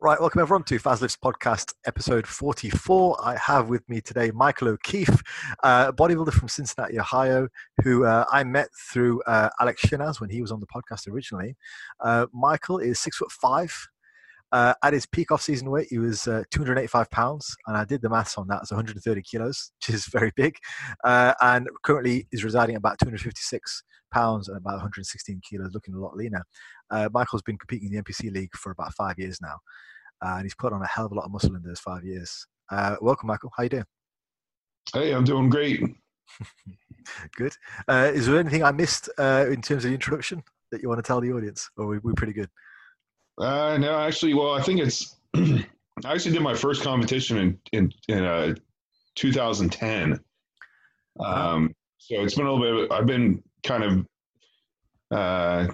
Right, welcome everyone to Fazlift's podcast, episode 44. I have with me today Michael O'Keefe, uh, a bodybuilder from Cincinnati, Ohio, who uh, I met through uh, Alex Shinaz when he was on the podcast originally. Uh, Michael is six foot five. Uh, at his peak off-season weight, he was uh, 285 pounds, and I did the maths on that. It's 130 kilos, which is very big, and currently is residing at about 256 pounds and about 116 kilos, looking a lot leaner. Uh, Michael's been competing in the NPC league for about five years now, uh, and he's put on a hell of a lot of muscle in those five years. Uh, welcome, Michael. How you doing? Hey, I'm doing great. good. Uh, is there anything I missed uh, in terms of the introduction that you want to tell the audience, or are we, pretty good? Uh, no, actually, well, I think it's. I actually did my first competition in in, in uh, 2010. Um, so it's been a little bit. I've been kind of uh,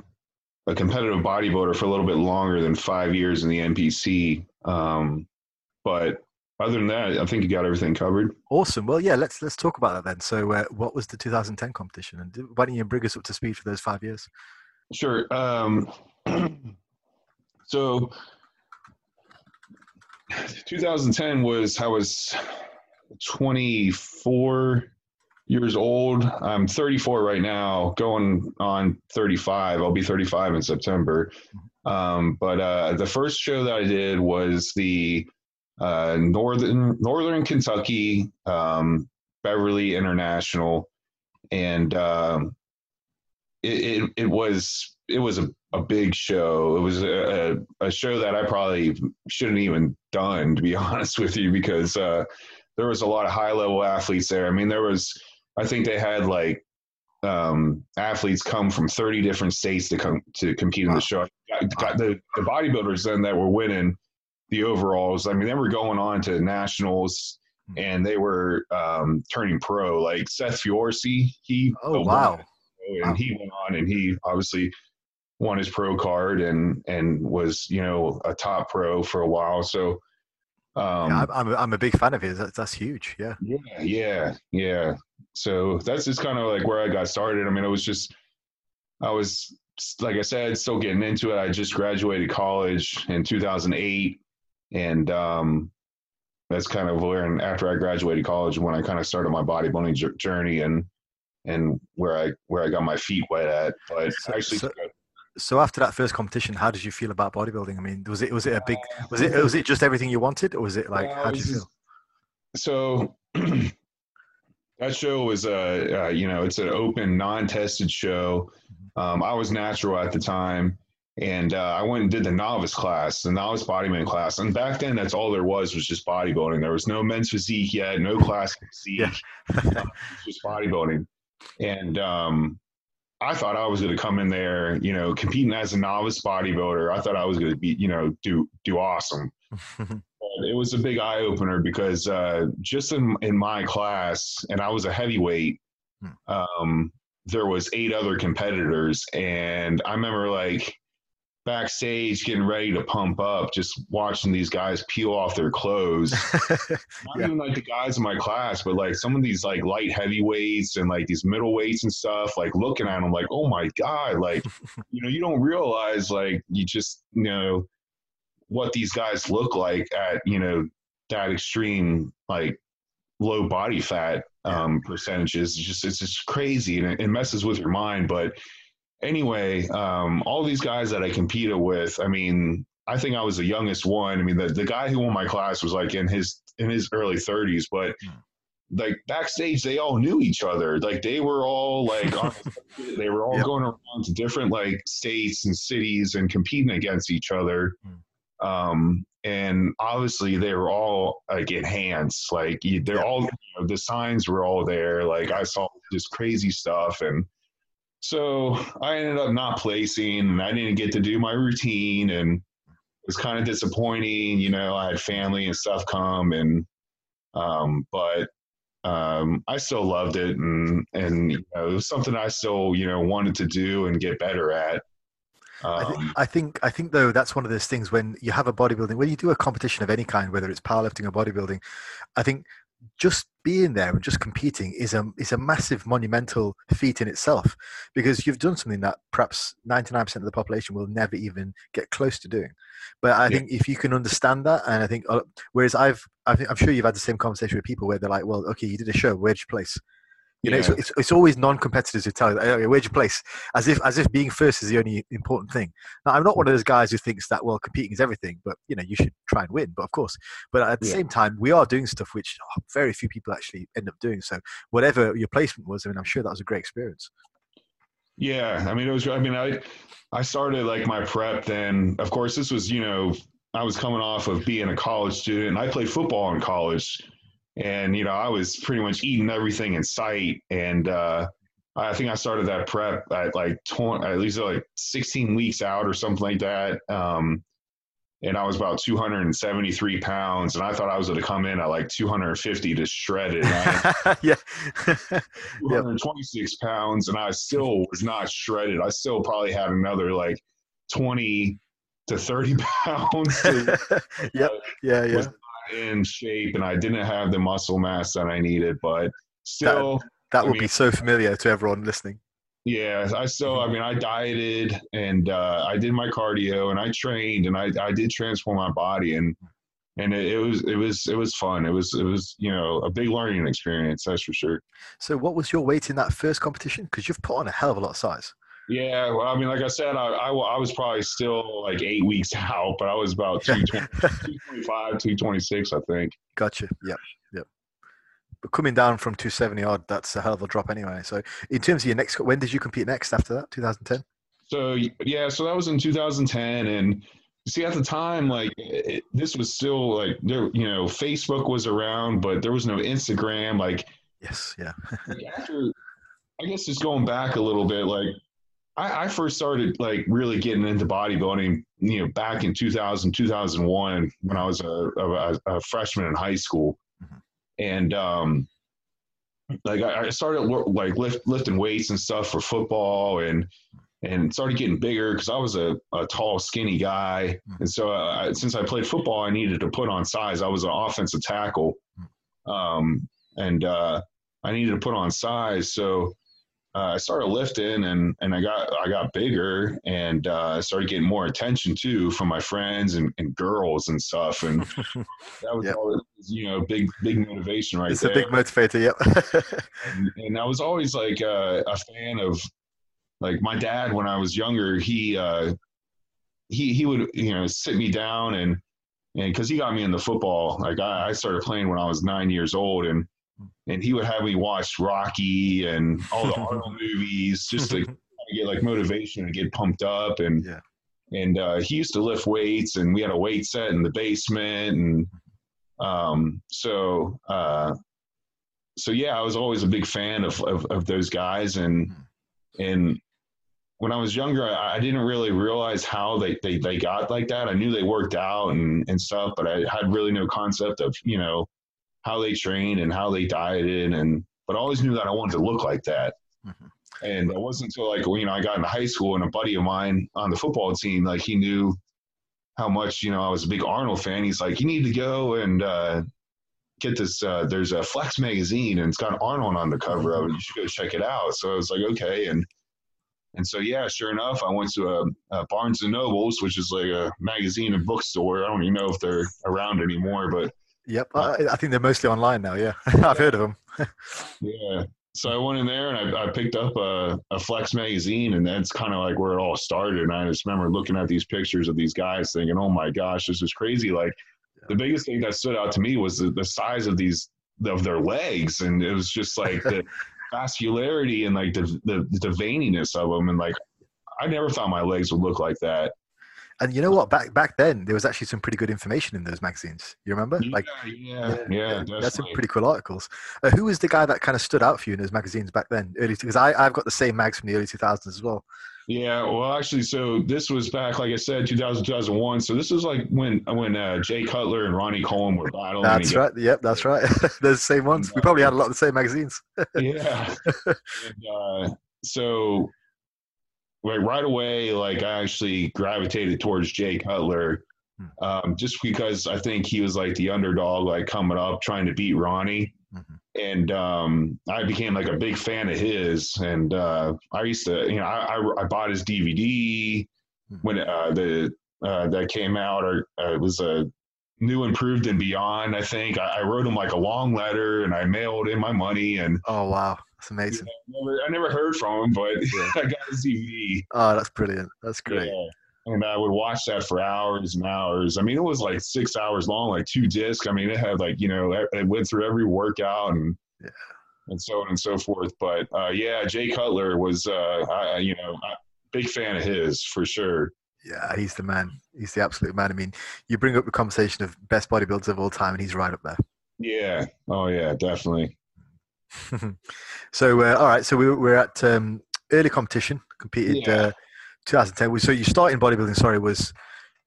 a competitive bodybuilder for a little bit longer than five years in the NPC. Um, but other than that, I think you got everything covered. Awesome. Well, yeah, let's let's talk about that then. So, uh, what was the 2010 competition, and why don't you bring us up to speed for those five years? Sure. Um, so, 2010 was I was 24 years old. I'm 34 right now, going on 35. I'll be 35 in September. Um, but uh, the first show that I did was the uh, Northern Northern Kentucky um, Beverly International, and um, it, it, it was it was a, a big show. It was a, a, show that I probably shouldn't even done, to be honest with you, because uh, there was a lot of high level athletes there. I mean, there was I think they had like um, athletes come from 30 different states to come to compete in the show. The, the bodybuilders then that were winning the overalls. I mean, they were going on to nationals hmm. and they were um, turning pro. Like Seth Feroce, he oh wow, and he went on and he obviously won his pro card and and was you know a top pro for a while. So um, yeah, I'm a, I'm a big fan of his. That's, that's huge. Yeah. Yeah. Yeah. Yeah. So that's just kind of like where I got started. I mean, it was just, I was, like I said, still getting into it. I just graduated college in 2008. And um, that's kind of where, and after I graduated college, when I kind of started my bodybuilding journey and, and where I, where I got my feet wet at. But so, actually, so, so after that first competition, how did you feel about bodybuilding? I mean, was it was it a big was it was it just everything you wanted, or was it like how did you feel? So that show was a uh, you know it's an open, non-tested show. Mm-hmm. Um, I was natural at the time, and uh, I went and did the novice class, the novice bodybuilding class. And back then, that's all there was was just bodybuilding. There was no men's physique yet, no classic physique, yeah. just bodybuilding. And um, I thought I was going to come in there, you know, competing as a novice bodybuilder. I thought I was going to be, you know, do do awesome. it was a big eye opener because uh, just in in my class, and I was a heavyweight. Hmm. Um, there was eight other competitors, and I remember like backstage getting ready to pump up, just watching these guys peel off their clothes. Not yeah. even like the guys in my class, but like some of these like light heavyweights and like these middleweights and stuff, like looking at them like, oh my God, like, you know, you don't realize like you just, you know, what these guys look like at, you know, that extreme like low body fat um, percentages. It's just, it's just crazy and it, it messes with your mind. But anyway, um, all these guys that I competed with, I mean, I think I was the youngest one. I mean, the, the guy who won my class was like in his in his early 30s, but hmm. like backstage, they all knew each other. Like they were all like on, they were all yep. going around to different like states and cities and competing against each other. Hmm. Um, and obviously, they were all like enhanced. Like they're all you know, the signs were all there. Like I saw this crazy stuff and so I ended up not placing and I didn't get to do my routine and it was kind of disappointing. You know, I had family and stuff come and, um, but um, I still loved it and, and, you know, it was something I still, you know, wanted to do and get better at. Um, I, think, I think I think though that's one of those things when you have a bodybuilding when you do a competition of any kind whether it's powerlifting or bodybuilding I think just being there and just competing is a is a massive monumental feat in itself because you've done something that perhaps 99% of the population will never even get close to doing. But i yeah. think if you can understand that and i think uh, whereas i've I think, i'm sure you've had the same conversation with people where they're like well okay you did a show. Where'd you place you know, yeah. it's, it's, it's, always non-competitors who tell uh, you, okay, "Where'd you place?" As if as if being first is the only important thing. Now, I'm not one of those guys who thinks that well, competing is everything, but you know, you should try and win. But of course, but at the yeah. same time, we are doing stuff which oh, very few people actually end up doing. So, whatever your placement was, I mean, I'm sure that was a great experience. Yeah, I mean, it was. I mean, I I started like my prep then. Of course, this was you know I was coming off of being a college student. And I played football in college and you know I was pretty much eating everything in sight, and uh, I think I started that prep at like 20, at least like 16 weeks out or something like that. Um, and I was about 273 pounds, and I thought I was going to come in at like 250 to shred it. yeah, 226 yep. pounds, and I still was not shredded. I still probably had another like 20 to 30 pounds. To, yep. Uh, yeah, yeah in shape and I didn't have the muscle mass that I needed, but still. That, that will mean, be so familiar to everyone listening. Yeah, I still, I mean, I dieted and uh, I did my cardio and I trained and I, I did transform my body and and it, it, was it was it was fun. It was it was you know a big learning experience. That's for sure. So, what was your weight in that first competition? Because you've put on a hell of a lot of size. Yeah, well, I mean, like I said, I, I, I, was probably still like eight weeks out, but I was about 225, 226, I think. Gotcha. Yep. Yep. But coming down from 270 odd, that's a hell of a drop anyway. So, in terms of your next, when did you compete next after that? 2010? So, yeah, so that was in 2010. And see, at the time, like, it, this was still like, there, you know, Facebook was around, but there was no Instagram. Like, yes, yeah. after, I guess just going back a little bit, like, I, I, first started like really getting into bodybuilding, you know, back in 2000, 2001 when I was a, a, a freshman in high school. Mm-hmm. And, um, like I, I started like lift, lifting weights and stuff for football and, and started getting bigger because I was a, a tall, skinny guy. Mm-hmm. And so uh, since I played football, I needed to put on size. I was an offensive tackle. Mm-hmm. Um, and, uh, I needed to put on size. So, uh, I started lifting and, and I got I got bigger and uh, I started getting more attention too from my friends and, and girls and stuff and that was yep. always you know big big motivation right it's there. a big motivator yep and, and, I was always like uh, a fan of like my dad when I was younger he uh, he he would you know sit me down and and because he got me into football like I, I started playing when I was nine years old and and he would have me watch Rocky and all the Arnold movies just to get like motivation and get pumped up. And yeah. and uh, he used to lift weights, and we had a weight set in the basement, and um, so uh, so yeah, I was always a big fan of of, of those guys, and and when I was younger, I, I, didn't really realize how they, they, they got like that. I knew they worked out and, and stuff, but I had really no concept of, you know, how they trained and how they dieted and but I always knew that I wanted to look like that. Mm-hmm. And it wasn't until like you know I got into high school and a buddy of mine on the football team like he knew how much you know I was a big Arnold fan. He's like, you need to go and uh, get this. Uh, there's a Flex magazine and it's got Arnold on the cover of it. You should go check it out. So I was like, okay, and and so yeah, sure enough, I went to a, a Barnes and Nobles, which is like a magazine and bookstore. I don't even know if they're around anymore, but Yep, uh, I, I think they're mostly online now. Yeah, I've heard of them. yeah, so I went in there and I, I picked up a, a, Flex magazine, and that's kind of like where it all started. And I just remember looking at these pictures of these guys, thinking, "Oh my gosh, this is crazy!" Like the biggest thing that stood out to me was the, the size of these of their legs, and it was just like the vascularity and like the, the the veininess of them, and like I never thought my legs would look like that. And you know what? Back back then, there was actually some pretty good information in those magazines. You remember? Yeah, like, yeah, yeah. yeah that's some pretty cool articles. Uh, who was the guy that kind of stood out for you in those magazines back then? Early because I I've got the same mags from the early 2000s as well. Yeah, well, actually, so this was back, like I said, 2000, 2001. So this was like when when uh, Jay Cutler and Ronnie Coleman were battling. That's right. Yep, that's right. The same ones. We probably had a lot of the same magazines. yeah. And, uh, so like right away, like I actually gravitated towards Jay Cutler hmm. um, just because I think he was like the underdog, like coming up trying to beat Ronnie. Mm-hmm. And um, I became like a big fan of his, and uh, I used to, you know, I, I, I bought his DVD mm-hmm. when uh, the uh, that came out, or uh, it was a new, improved, and beyond. I think I, I, wrote him like a long letter, and I mailed in my money. And oh wow, that's amazing. Know, I, never, I never heard from him, but yeah. I got his DVD. Oh, that's brilliant. That's great. Yeah and I would watch that for hours and hours. I mean, it was like six hours long, like two discs. I mean, it had like you know, it went through every workout and yeah. and so on and so forth. But uh, yeah, Jay Cutler was, uh, I, you know, I, big fan of his for sure. Yeah, he's the man. He's the absolute man. I mean, you bring up the conversation of best bodybuilders of all time, and he's right up there. Yeah. Oh yeah, definitely. So uh, all right, so we, we're at um, early competition. Competed. Yeah uh, 2010. So you started in bodybuilding, sorry, was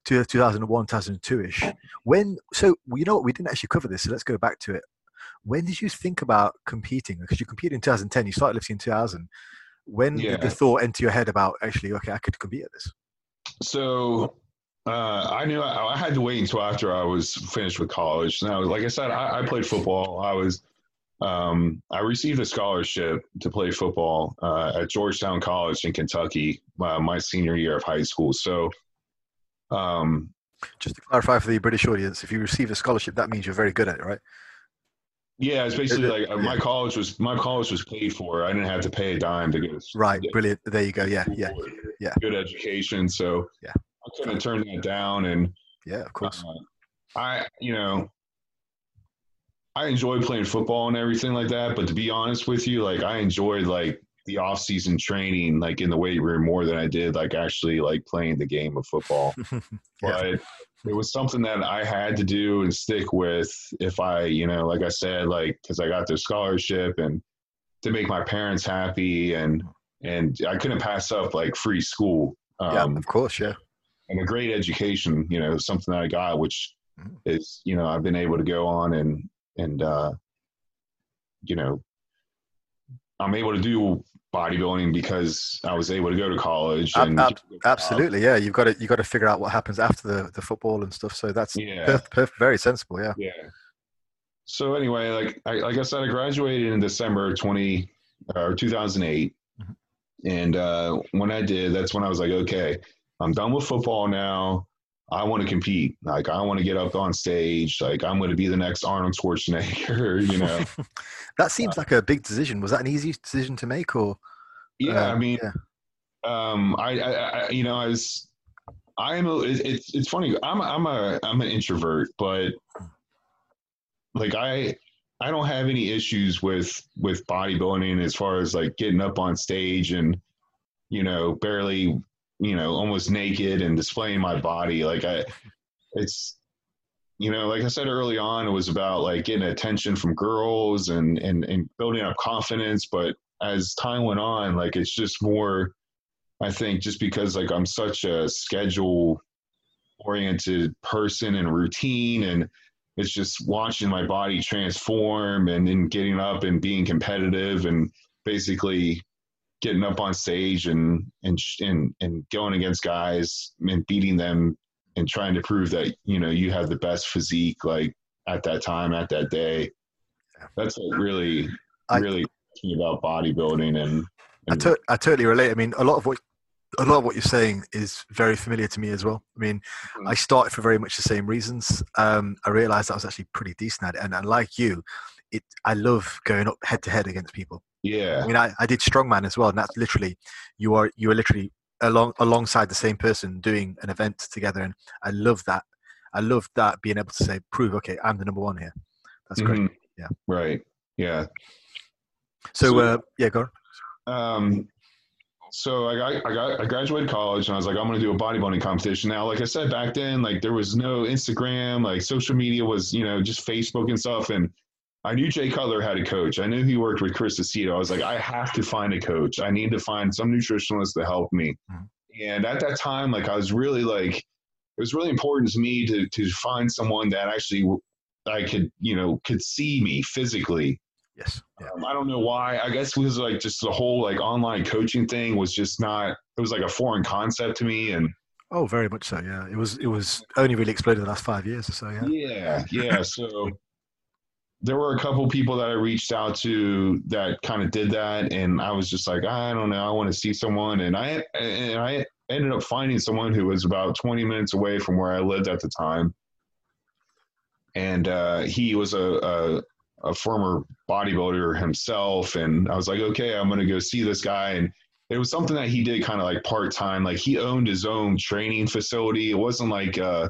2001, 2002 ish. When, so you know what, we didn't actually cover this, so let's go back to it. When did you think about competing? Because you competed in 2010, you started lifting in 2000. When yeah. did the thought enter your head about actually, okay, I could compete at this? So uh, I knew I, I, had to wait until after I was finished with college. Now, like I said, I, I played football. I was um, I received a scholarship to play football uh, at Georgetown College in Kentucky uh, my senior year of high school. So, um, just to clarify for the British audience, if you receive a scholarship, that means you're very good at it, right? Yeah, it's basically like uh, my college was my college was paid for. I didn't have to pay a dime to get. Right, brilliant. There you go. Yeah, yeah, yeah. Good education. So yeah, I couldn't turn that down. And yeah, of course. Uh, I, you know, I enjoyed playing football and everything like that. But to be honest with you, like I enjoyed like the off season training, like in the weight room, more than I did like actually like playing the game of football. yeah. But it was something that I had to do and stick with if I, you know, like I said, like because I got the scholarship and to make my parents happy and and I couldn't pass up like free school. Um, yeah, of course, yeah. And a great education, you know, something that I got, which mm. is, you know, I've been able to go on and and uh, you know i'm able to do bodybuilding because i was able to go to college and ab- absolutely yeah you've got to you got to figure out what happens after the, the football and stuff so that's yeah. perf- perf- very sensible yeah. Yeah. So anyway like I, like i said i graduated in december 20 or 2008 mm-hmm. and uh, when i did that's when i was like okay i'm done with football now I want to compete. Like I want to get up on stage. Like I'm going to be the next Arnold Schwarzenegger. You know, that seems uh, like a big decision. Was that an easy decision to make, or? Yeah, uh, I mean, yeah. um, I, I, I, you know, I was, I am. A, it's it's funny. I'm a, I'm a I'm an introvert, but like I I don't have any issues with with bodybuilding as far as like getting up on stage and you know barely you know, almost naked and displaying my body. Like I, it's, you know, like I said early on, it was about like getting attention from girls and, and, and building up confidence. But as time went on, like it's just more, I think just because like I'm such a schedule oriented person and routine and it's just watching my body transform and then getting up and being competitive and basically getting up on stage and and and and going against guys and beating them and trying to prove that you know you have the best physique like at that time at that day that's what really I, really about bodybuilding and, and I, to- I totally relate i mean a lot of what a lot of what you're saying is very familiar to me as well. I mean, mm-hmm. I started for very much the same reasons. Um, I realized I was actually pretty decent at it, and, and like you, it I love going up head to head against people. Yeah. I mean, I, I did strongman as well, and that's literally you are you are literally along alongside the same person doing an event together, and I love that. I love that being able to say, prove, okay, I'm the number one here. That's great. Mm-hmm. Yeah. Right. Yeah. So, so uh, yeah, go on. Um, so I got, I got I graduated college and I was like I'm gonna do a bodybuilding competition now like I said back then like there was no Instagram like social media was you know just Facebook and stuff and I knew Jay Cutler had a coach. I knew he worked with Chris Aceto. I was like, I have to find a coach. I need to find some nutritionist to help me. Mm-hmm. And at that time, like I was really like, it was really important to me to to find someone that actually I could, you know, could see me physically. Yes. Yeah. Um, I don't know why. I guess it was like just the whole like online coaching thing was just not. It was like a foreign concept to me, and Oh, very much so. Yeah, it was it was only really exploded in the last five years or so. Yeah. Yeah, yeah. So there were a couple people that I reached out to that kind of did that, and I was just like, I don't know, I want to see someone, and I and I ended up finding someone who was about 20 minutes away from where I lived at the time, and uh, he was a, a a former bodybuilder himself, and I was like, okay, I'm gonna go see this guy, and it was something that he did kind of like part time. Like he owned his own training facility. It wasn't like a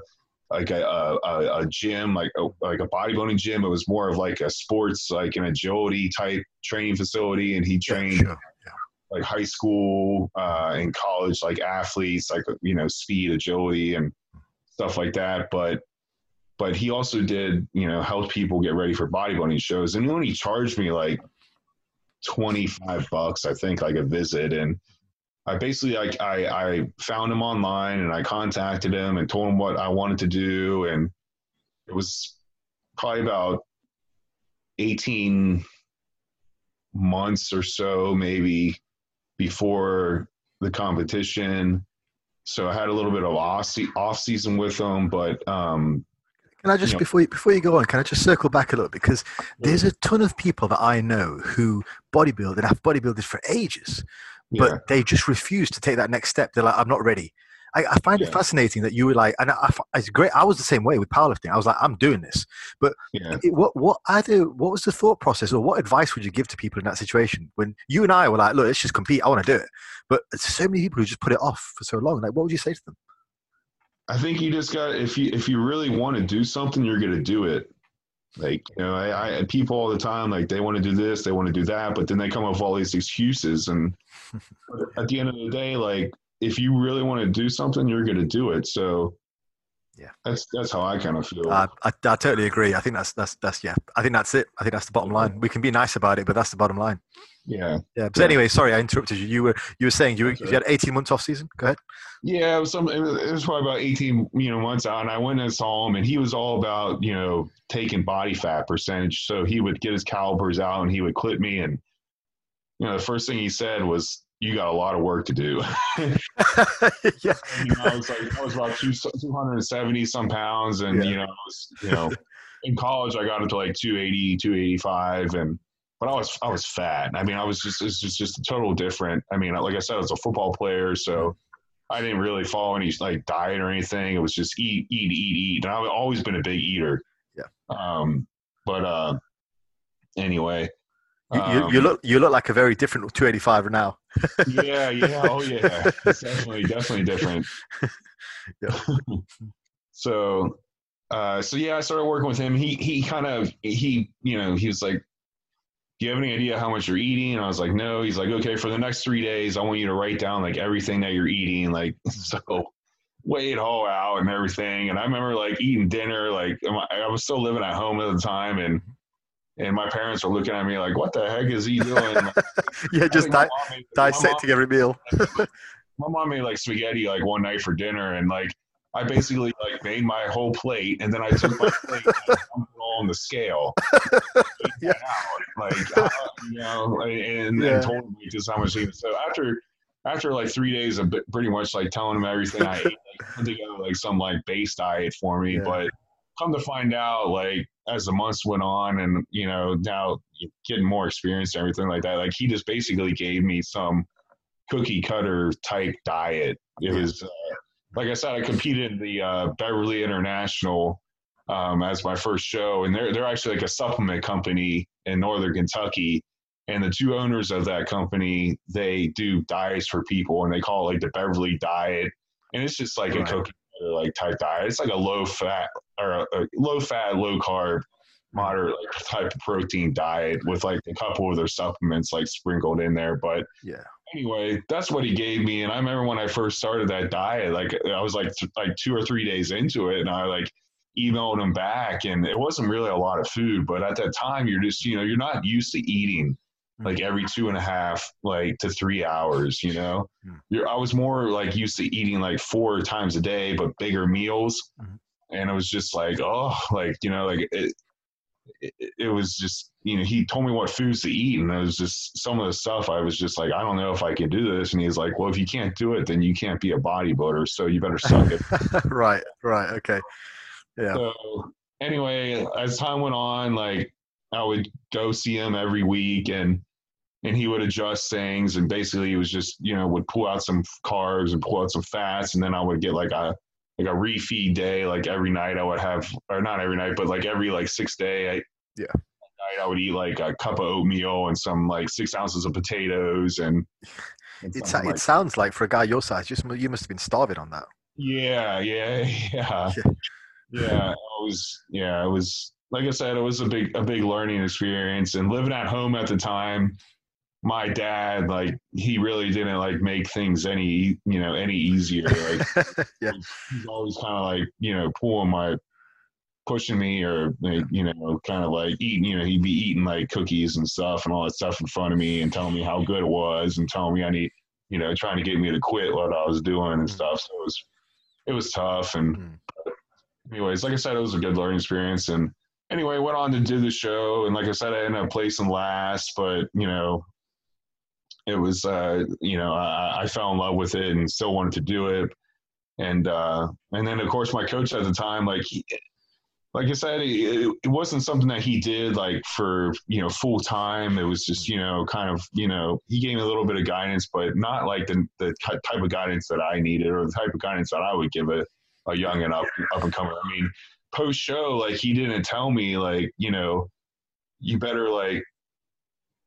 like a, a, a gym, like a, like a bodybuilding gym. It was more of like a sports, like an agility type training facility, and he trained. Yeah, sure. yeah. Like high school uh, and college, like athletes, like you know, speed, agility, and stuff like that. But but he also did, you know, help people get ready for bodybuilding shows. And he only charged me like 25 bucks, I think, like a visit. And I basically like I, I found him online and I contacted him and told him what I wanted to do. And it was probably about 18 months or so, maybe before the competition. So I had a little bit of off season with him, but um, can I just you before you, before you go on, can I just circle back a little because there's a ton of people that I know who bodybuild and have bodybuilded for ages, but yeah. they just refuse to take that next step. They're like, I'm not ready. I, I find yeah. it fascinating that you were like, and I, it's great. I was the same way with powerlifting. I was like, I'm doing this. But yeah. it, what what either what was the thought process, or what advice would you give to people in that situation when you and I were like, look, let's just compete. I want to do it. But so many people who just put it off for so long. Like, what would you say to them? I think you just got if you if you really want to do something, you're gonna do it. Like you know, I, I people all the time like they want to do this, they want to do that, but then they come up with all these excuses. And at the end of the day, like if you really want to do something, you're gonna do it. So yeah, that's that's how I kind of feel. Uh, I, I totally agree. I think that's that's that's yeah. I think that's it. I think that's the bottom line. We can be nice about it, but that's the bottom line. Yeah. Yeah. But anyway, sorry, I interrupted you. You were you were saying you, you had 18 months off season. Go ahead. Yeah, it was some. It was, it was probably about 18 you know months out, and I went and saw him, and he was all about you know taking body fat percentage. So he would get his calipers out, and he would clip me, and you know the first thing he said was, "You got a lot of work to do." yeah. You know, I was like, I was about two, 270 some pounds, and yeah. you know, was, you know, in college I got into like 280, 285, and but I was I was fat. I mean, I was just it's just just a total different. I mean, like I said, I was a football player, so I didn't really follow any like diet or anything. It was just eat, eat, eat, eat. And I've always been a big eater. Yeah. Um. But uh. Anyway. You, um, you, look you look like a very different 285 now. yeah, yeah, oh yeah, it's definitely definitely different. yeah. so, uh, so yeah, I started working with him. He he kind of he you know he was like do you have any idea how much you're eating? And I was like, no. He's like, okay, for the next three days, I want you to write down like everything that you're eating. Like, so weigh it all out and everything. And I remember like eating dinner, like I was still living at home at the time. And, and my parents were looking at me like, what the heck is he doing? yeah, just di- made, dissecting every meal. my mom made like spaghetti like one night for dinner. And like, I basically like made my whole plate and then I took my plate and dumped it all on the scale. yeah. Like, uh, you know, and, yeah. and told me just how much he So after, after like three days of pretty much like telling him everything I ate, like, put together like some like base diet for me. Yeah. But come to find out, like as the months went on and, you know, now getting more experience and everything like that, like he just basically gave me some cookie cutter type diet. It was, uh, like I said, I competed in the uh, Beverly International um, as my first show, and they're they're actually like a supplement company in Northern Kentucky. And the two owners of that company, they do diets for people, and they call it like the Beverly Diet, and it's just like right. a cookie like type diet. It's like a low fat or a, low fat, low carb, moderate like, type of protein diet with like a couple of their supplements like sprinkled in there. But yeah, anyway, that's what he gave me. And I remember when I first started that diet, like I was like th- like two or three days into it, and I like emailed him back, and it wasn't really a lot of food, but at that time, you're just you know you're not used to eating like mm-hmm. every two and a half like to three hours you know mm. you're i was more like used to eating like four times a day but bigger meals mm-hmm. and it was just like oh like you know like it, it, it was just you know he told me what foods to eat and it was just some of the stuff i was just like i don't know if i can do this and he's like well if you can't do it then you can't be a bodybuilder so you better suck it right right okay yeah so anyway as time went on like i would go see him every week and and he would adjust things and basically he was just you know would pull out some carbs and pull out some fats and then i would get like a like a refeed day like every night i would have or not every night but like every like six day I, Yeah. night i would eat like a cup of oatmeal and some like six ounces of potatoes and, and it, like- it sounds like for a guy your size you, just, you must have been starving on that yeah yeah yeah Yeah. yeah it was yeah it was like i said it was a big a big learning experience and living at home at the time my dad like he really didn't like make things any you know any easier like yeah he's always kind of like you know pulling my pushing me or like, you know kind of like eating you know he'd be eating like cookies and stuff and all that stuff in front of me and telling me how good it was and telling me i need you know trying to get me to quit what i was doing and Mm. stuff so it was it was tough and Mm. anyways like i said it was a good learning experience and anyway went on to do the show and like i said i ended up placing last but you know it was uh you know I, I fell in love with it and still wanted to do it and uh and then of course my coach at the time like like I said, it, it wasn't something that he did like for you know full time. It was just you know kind of you know he gave me a little bit of guidance, but not like the the type of guidance that I needed or the type of guidance that I would give a, a young and up up and comer. I mean, post show, like he didn't tell me like you know you better like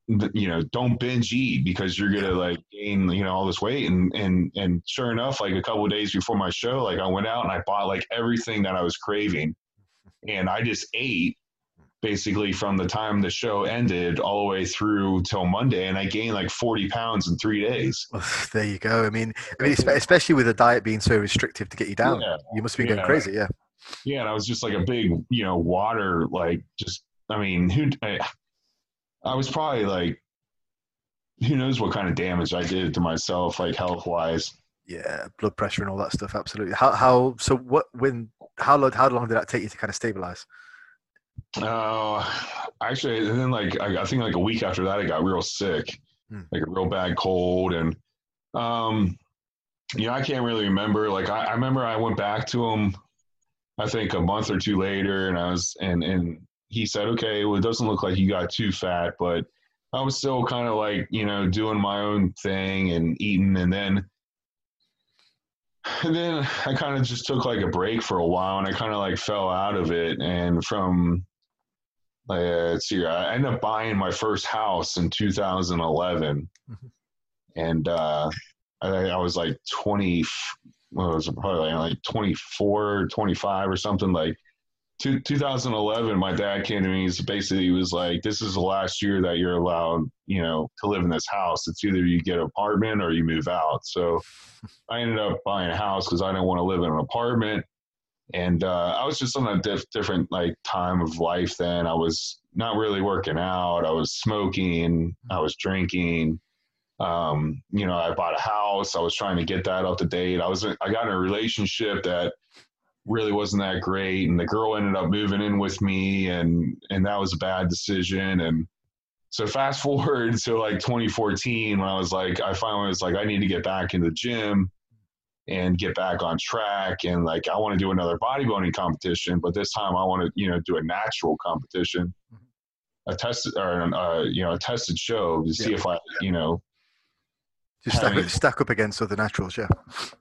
you know don't binge eat because you're gonna like gain you know all this weight and and and sure enough like a couple of days before my show like i went out and i bought like everything that i was craving and i just ate basically from the time the show ended all the way through till monday and i gained like 40 pounds in three days there you go. I mean, I mean, especially with a diet being so restrictive to get you down, Yeah. you must be going Yeah. crazy. Yeah. yeah and i was just like a big you know water like just i mean who I, I was probably like who knows what kind of damage i did to myself like health wise Yeah, blood pressure and all that stuff. Absolutely. How how so? What when? How long? How long did that take you to kind of stabilize? Uh, actually, and then like I, I think like a week after that, I got real sick, Hmm. like a real bad cold, and um, you know, I can't really remember. Like I, I remember I went back to him, I think a month or two later, and I was and and he said, okay, well, it doesn't look like you got too fat, but I was still kind of like you know doing my own thing and eating, and then. And then I kind of just took like a break for a while, and I kind of like fell out of it. And from like, uh, let's see, I ended up buying my first house in 2011, Mhm. and uh, I, I was like 20. Well, it was probably like 24, 25 or something. Like two, 2011, my dad came to me. He's basically he was like, "This is the last year that you're allowed, you know, to live in this house. It's either you get an apartment or you move out." So I ended up buying a house because I didn't want to live in an apartment and uh, I was just on a diff- different like time of life then. I was not really working out. I was smoking. I was drinking. Um, you know, I bought a house. I was trying to get that up to date. I was I got in a relationship that really wasn't that great, and the girl ended up moving in with me, and and that was a bad decision. And so fast forward to like 2014 when I was like, I finally was like, I need to get back in the gym and get back on track and like I want to do another bodybuilding competition, but this time I want to you know do a natural competition, a tested or uh, you know a tested show to see Yeah. if I you know Just stack, Having- stack up against other naturals. Yeah.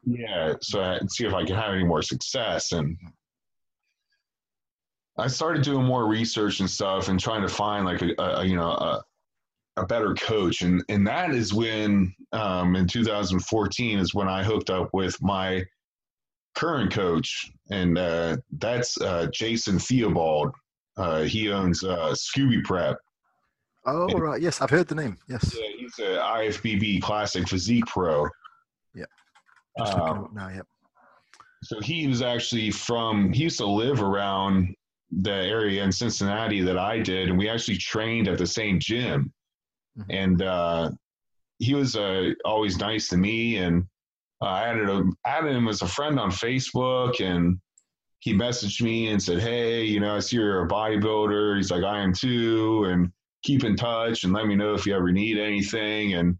yeah so I, see if I can have any more success and. I started doing more research and stuff and trying to find like a, a you know a, a better coach and and that is when um, in 2014 is when I hooked up with my current coach and uh, that's uh, Jason Theobald. Uh, he owns uh, Scooby Prep. Oh right. Yes, I've heard the name. Yes. Yeah, he's an IFBB Classic Physique Pro. Yeah. Um, now. Yep. so he was actually from he used to live around the area in cincinnati that i did and we actually trained at the same gym Mhm. and uh, he was uh, always nice to me and uh, i added, him, added him as a friend on facebook and he messaged me and said, Hey, you know, I see you're a bodybuilder. He's like, I am too. And keep in touch and let me know if you ever need anything. And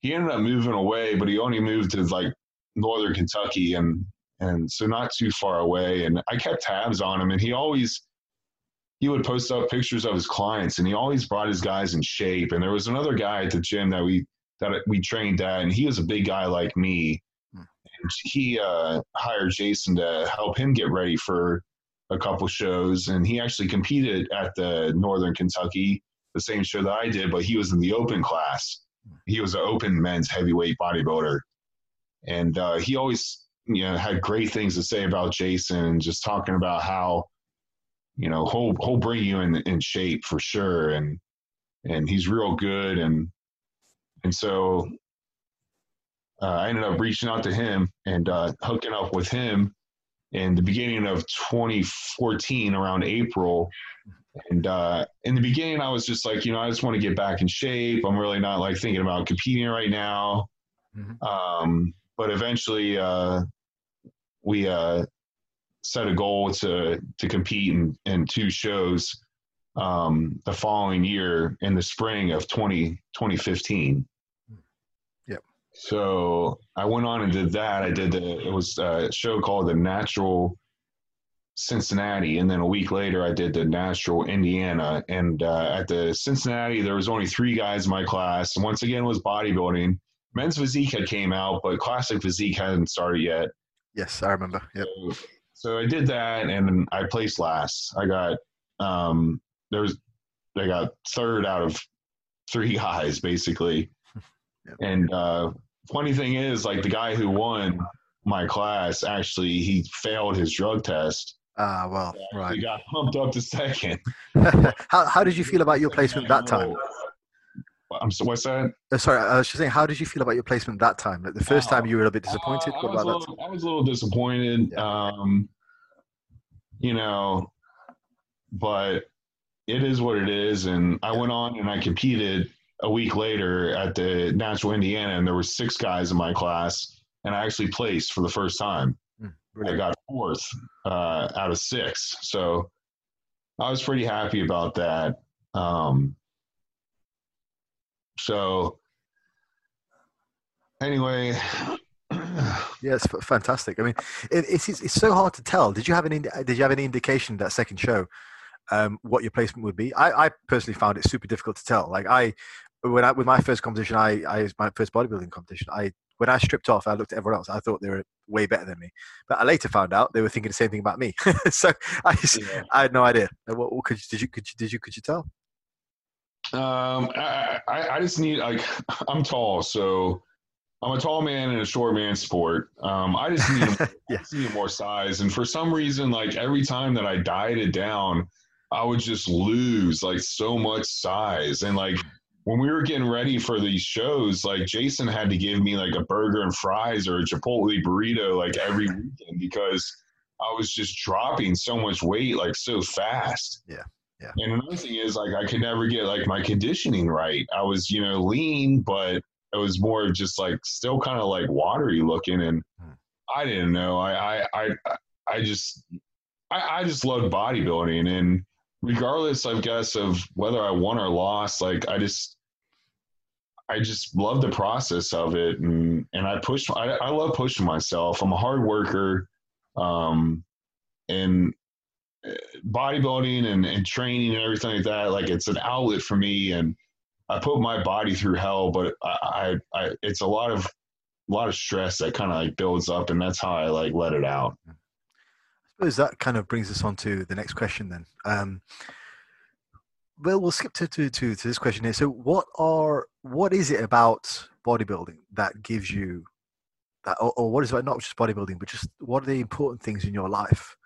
he ended up moving away, but he only moved to like northern Kentucky and and so not too far away. And I kept tabs on him and he always he would post up pictures of his clients and he always brought his guys in shape. And there was another guy at the gym that we that we trained at, and he was a big guy like me. Hmm. And he uh, hired Jason to help him get ready for a couple shows, and he actually competed at the Northern Kentucky, the same show that I did, but he was in the open class. He was an open men's heavyweight bodybuilder, and uh, he always you know had great things to say about Jason, just talking about how you know he'll he'll bring you in in shape for sure, and and he's real good. And and so uh, I ended up reaching out to him and uh, hooking up with him in the beginning of 2014, around April. And uh, in the beginning, I was just like, you know, I just want to get back in shape. I'm really not like thinking about competing right now. Mm-hmm. Um, but eventually, uh, we uh, set a goal to to compete in, in two shows um, the following year in the spring of 20, 2015. So I went on and did that. I did the, it was a show called The Natural Cincinnati. And then a week later, I did the Natural Indiana. And uh, at the Cincinnati, there was only three guys in my class. And once again, was bodybuilding. Men's physique had came out, but classic physique hadn't started yet. Yes, I remember. Yep. So, so I did that, and I placed last. I got um, there was I got third out of three guys basically. And uh, funny thing is, like the guy who won my class actually he failed his drug test. Ah, uh, well, right. He got pumped up to second. how how did you feel about your placement that time? I'm so, what's that? Uh, sorry, I was just saying, how did you feel about your placement that time? Like the first time you were a little bit disappointed. Uh, I, was little, I, was a little disappointed. Yeah. Um, you know, but it is what it is. And I went on and I competed a week later at the Natural Indiana, and there were six guys in my class, and I actually placed for the first time. Mm, I got fourth uh, out of six, so I was pretty happy about that. Um, so anyway. yeah, it's fantastic. I mean, it, it's, it's so hard to tell. Did you have any Did you have any indication that second show um, what your placement would be. I, I personally found it super difficult to tell. Like I, when I with my first competition, I, I my first bodybuilding competition, I when I stripped off, I looked at everyone else. I thought they were way better than me, but I later found out they were thinking the same thing about me. so I, yeah. I had no idea. What, what, could you, did you could you did you could you tell? Um, I, I, I just need like I'm tall, so I'm a tall man in a short man sport. Um, I just need, yeah. I just need more size, and for some reason, like every time that I dieted down, I would just lose like so much size. And like when we were getting ready for these shows, like Jason had to give me like a burger and fries or a Chipotle burrito like every weekend because I was just dropping so much weight like so fast. Yeah. Yeah. And another thing is like I could never get like my conditioning right. I was, you know, lean, but it was more of just like still kind of like watery looking and hmm. I didn't know. I I I, I just I, I just loved bodybuilding and regardless, I guess, of whether I won or lost, like I just, I just love the process of it, and and I push. I, I love pushing myself. I'm a hard worker, um, and uh, bodybuilding and, and training and everything like that. Like it's an outlet for me, and I put my body through hell, but I, I, I it's a lot of a lot of stress that kind of like builds up, and that's how I like let it out I suppose that kind of brings us on to the next question then. Um, well, we'll skip to, to, to, to this question here. So, what are what is it about bodybuilding that gives you that, or, or what is it about not just bodybuilding, but just what are the important things in your life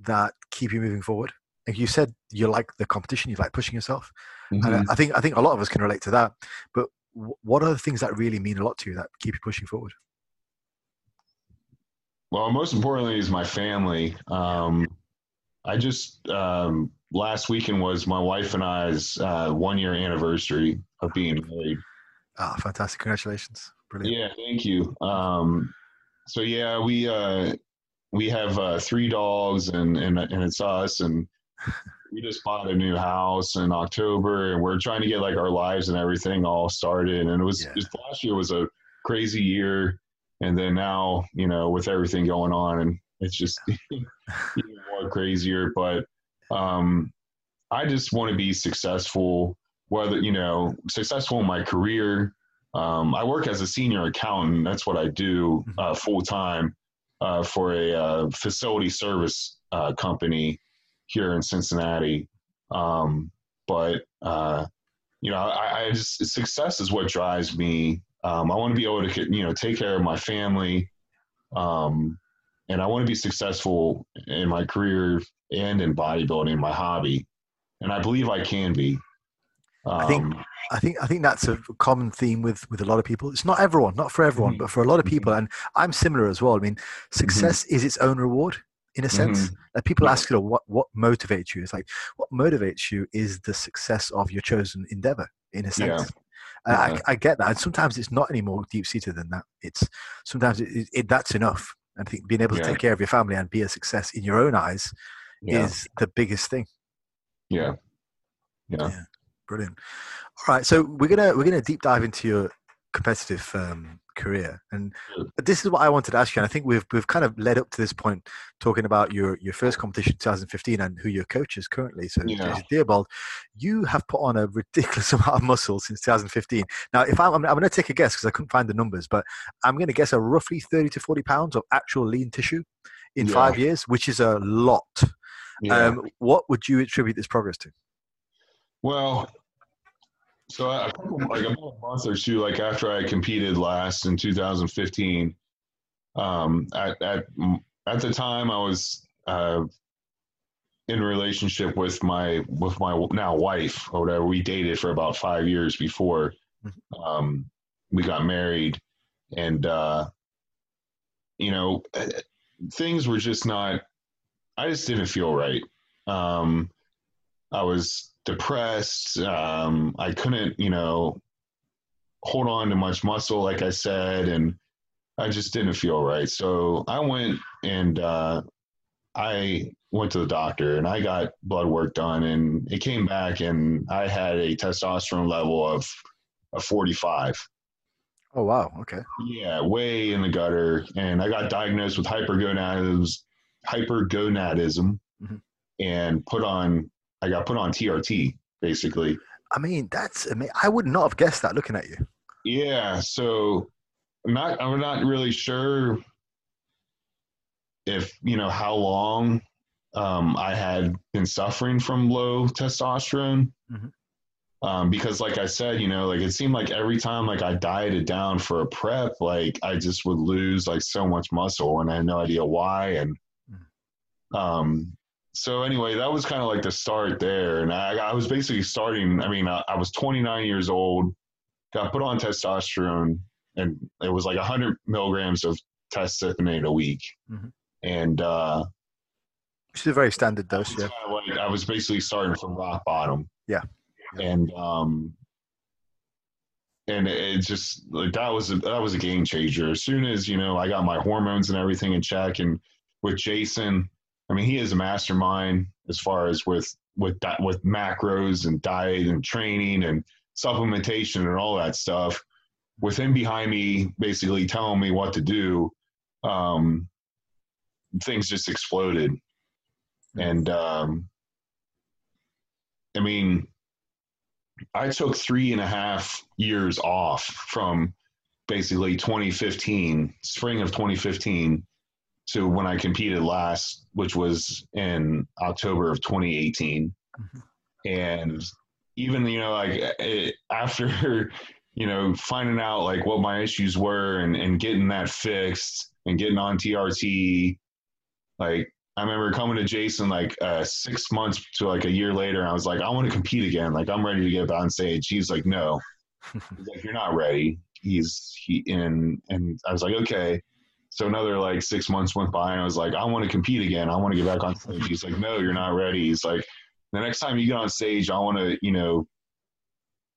that keep you moving forward? Like you said, you like the competition, you like pushing yourself, mm-hmm. and I. I think I think a lot of us can relate to that. But what are the things that really mean a lot to you that keep you pushing forward? Well, most importantly is my family. Um, I just um, last weekend was my wife and I's uh, one year anniversary of being married. Ah, oh, fantastic! Congratulations! Brilliant. Yeah, thank you. Um, so yeah, we uh, we have uh, three dogs, and and and it's us, and we just bought a new house in October, and we're trying to get like our lives and everything all started. And it was Yeah. just last year was a crazy year, and then now you know with everything going on, and it's just even more crazier. But um, I just want to be successful, whether you know successful in my career. Um, I work as a senior accountant. That's what I do uh, full time uh, for a uh, facility service uh, company here in Cincinnati. Um, but uh, you know, I, I just success is what drives me. Um, I want to be able to you know take care of my family, um, and I want to be successful in my career and in bodybuilding, my hobby, and I believe I can be. I think- Um, I think I think that's a common theme with with a lot of people. It's not everyone, not for everyone, Mhm. but for a lot of people, and I'm similar as well. I mean, success is its own reward in a sense. Like people Yeah. ask, you know, what what motivates you? It's like what motivates you is the success of your chosen endeavor, in a Yeah. sense. I, I get that, and sometimes it's not any more deep seated than that. It's sometimes it, it, it, that's enough. I think being able to Yeah. take care of your family and be a success in your own eyes yeah, is the biggest thing. yeah, yeah. Brilliant. All right, so we're gonna we're gonna deep dive into your competitive um, career, and Sure. this is what I wanted to ask you. And I think we've we've kind of led up to this point talking about your your first competition, 2015, and who your coach is currently. So, Yeah. Jason Theobald, you have put on a ridiculous amount of muscle since 2015. Now, if I'm I'm, I'm going to take a guess because I couldn't find the numbers, but I'm going to guess a roughly 30 to 40 pounds of actual lean tissue in Yeah. five years, which is a lot. yeah. Um, what would you attribute this progress to? Well, so a couple, like a month or two, like after I competed last in 2015, um, at at at the time I was uh, in relationship with my with my now wife or whatever. We dated for about five years before um, we got married, and uh, you know, things were just not. I just didn't feel right. Um, I was depressed. Um, I couldn't, you know, hold on to much muscle, like I said, and I just didn't feel right. So I went and uh, I went to the doctor and I got blood work done, and it came back, and I had a testosterone level of of 45. Oh wow, okay. Yeah, way in the gutter, and I got diagnosed with hypergonadism, hypergonadism, Mhm. and put on. I got put on TRT basically. I mean, that's I mean, I would not have guessed that looking at you. Yeah, so I'm not. I'm not really sure if you know how long um, I had been suffering from low testosterone. Mhm. Um, because, like I said, you know, like it seemed like every time like I dieted down for a prep, like I just would lose like so much muscle, and I had no idea why. And um, so anyway, that was kind of like the start there, and I, I was basically starting. I mean, I, I was 29 years old, got put on testosterone, and it was like 100 milligrams of testosterone a week, Mhm. and uh, Which is a very standard dose, yeah. kinda like I was basically starting from rock bottom. Yeah. And um and it just like that was a that was a game changer. As soon as, you know, I got my hormones and everything in check and with Jason, I mean, he is a mastermind as far as with with with macros and diet and training and supplementation and all that stuff. With him behind me basically telling me what to do, um things just exploded and um, I mean, I took three and a half years off from basically 2015, spring of 2015, to when I competed last, which was in October of 2018. Mhm. And even you know, like it, after you know finding out like what my issues were and, and getting that fixed and getting on TRT, like I remember coming to Jason like uh, six months to like a year later, and I was like, I want to compete again. Like I'm ready to get on stage. He's like, No, he's like, You're not ready. He's he and and I was like, Okay. So another like six months went by, and I was like, I want to compete again. I want to get back on stage. He's like, No, you're not ready. He's like, The next time you get on stage, I want to you know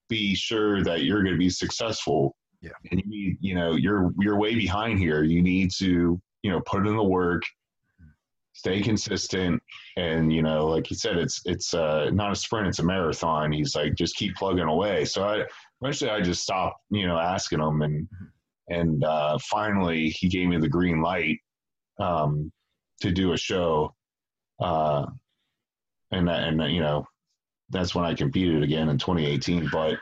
be sure that you're going to be successful. Yeah. And you need you know you're you're way behind here. You need to you know put in the work stay consistent, and you know, like he said, it's it's uh, not a sprint, it's a marathon. He's like, just keep plugging away. So I eventually I just stopped, you know, asking him, and and uh, finally he gave me the green light um, to do a show, uh, and and you know, that's when I competed again in 2018, but.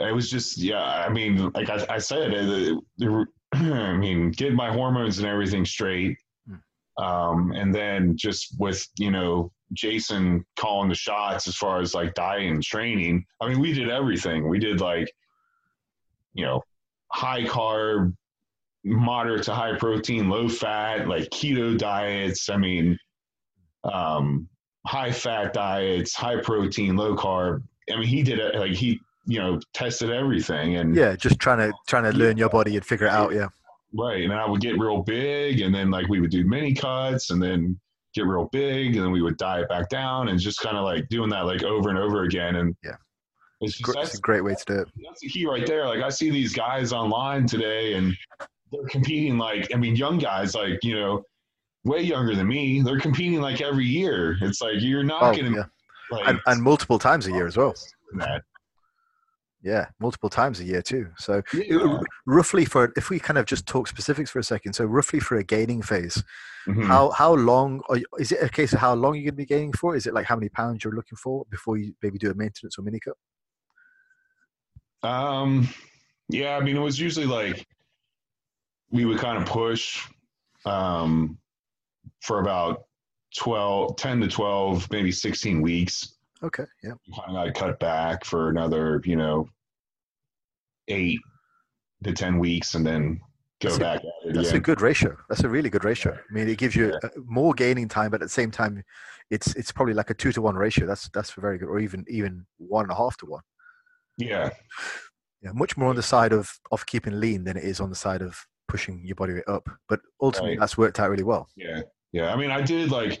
It was just, yeah. I mean, like I, I said, it, it, I mean, get my hormones and everything straight. Um, and then just with, you know, Jason calling the shots as far as like diet and training. I mean, we did everything. We did like, you know, high carb, moderate to high protein, low fat, like keto diets. I mean, um, high fat diets, high protein, low carb. I mean, he did it like he you know tested everything and yeah just trying to trying to learn your body and figure it out yeah right and i would get real big and then like we would do mini cuts and then get real big and then we would diet back down and just kind of like doing that like over and over again and yeah it's, just, it's a great way to do it that's the key right there like i see these guys online today and they're competing like i mean young guys like you know way younger than me they're competing like every year it's like you're not oh, yeah. like, and, and multiple times a year as well yeah, multiple times a year too. So yeah. roughly for if we kind of just talk specifics for a second. So roughly for a gaining phase, mm-hmm. how how long you, is it a case of how long you're going to be gaining for? Is it like how many pounds you're looking for before you maybe do a maintenance or mini cut? Um, yeah, I mean it was usually like we would kind of push um, for about 12, 10 to 12, maybe 16 weeks. Okay. Yeah. Kind of cut back for another, you know, eight to ten weeks, and then go that's back. A, that's a good ratio. That's a really good ratio. I mean, it gives you yeah. more gaining time, but at the same time, it's it's probably like a two to one ratio. That's that's very good, or even even one and a half to one. Yeah. Yeah, much more on the side of of keeping lean than it is on the side of pushing your body weight up. But ultimately, right. that's worked out really well. Yeah, yeah. I mean, I did like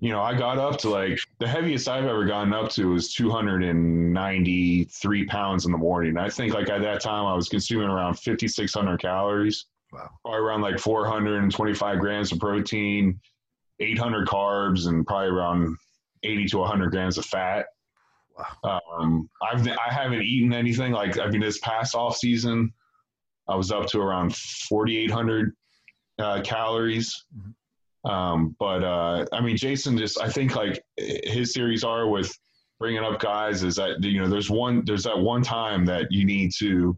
you know, I got up to like the heaviest I've ever gotten up to was 293 pounds in the morning. I think like at that time I was consuming around 5,600 calories. Wow. Probably around like 425 grams of protein, 800 carbs, and probably around 80 to 100 grams of fat. Um, I've I haven't eaten anything like I mean this past off season, I was up to around 4,800 uh, calories. Mm-hmm. Um, but uh, I mean, Jason just I think like his series are with bringing up guys is that you know there's one there's that one time that you need to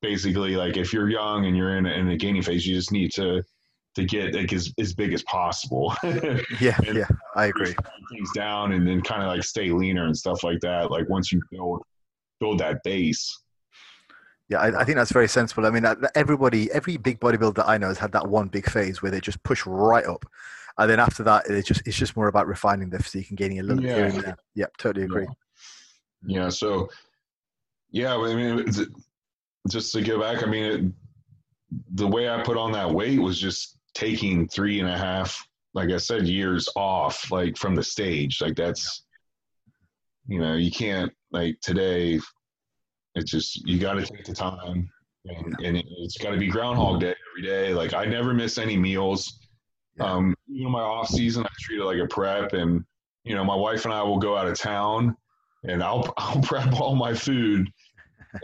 basically like if you're young and you're in a, in a gaining phase, you just need to to get like as, as big as possible. yeah, yeah, I agree. Things down and then kind of like stay leaner and stuff like that. Like once you build build that base, yeah, I, I, think that's very sensible. I mean, everybody, every big bodybuilder that I know has had that one big phase where they just push right up, and then after that, it's just it's just more about refining their physique and gaining a little yeah. bit here and Yeah, totally agree. Yeah. yeah so, yeah, I mean, just to go back, I mean, it, the way I put on that weight was just taking three and a half, like I said, years off, like from the stage. Like that's, you know, you can't like today it's just you got to take the time, and, and it, has got to be Groundhog Day every day. Like I never miss any meals. Um, you know, my off season, I treat it like a prep, and you know, my wife and I will go out of town, and I'll I'll prep all my food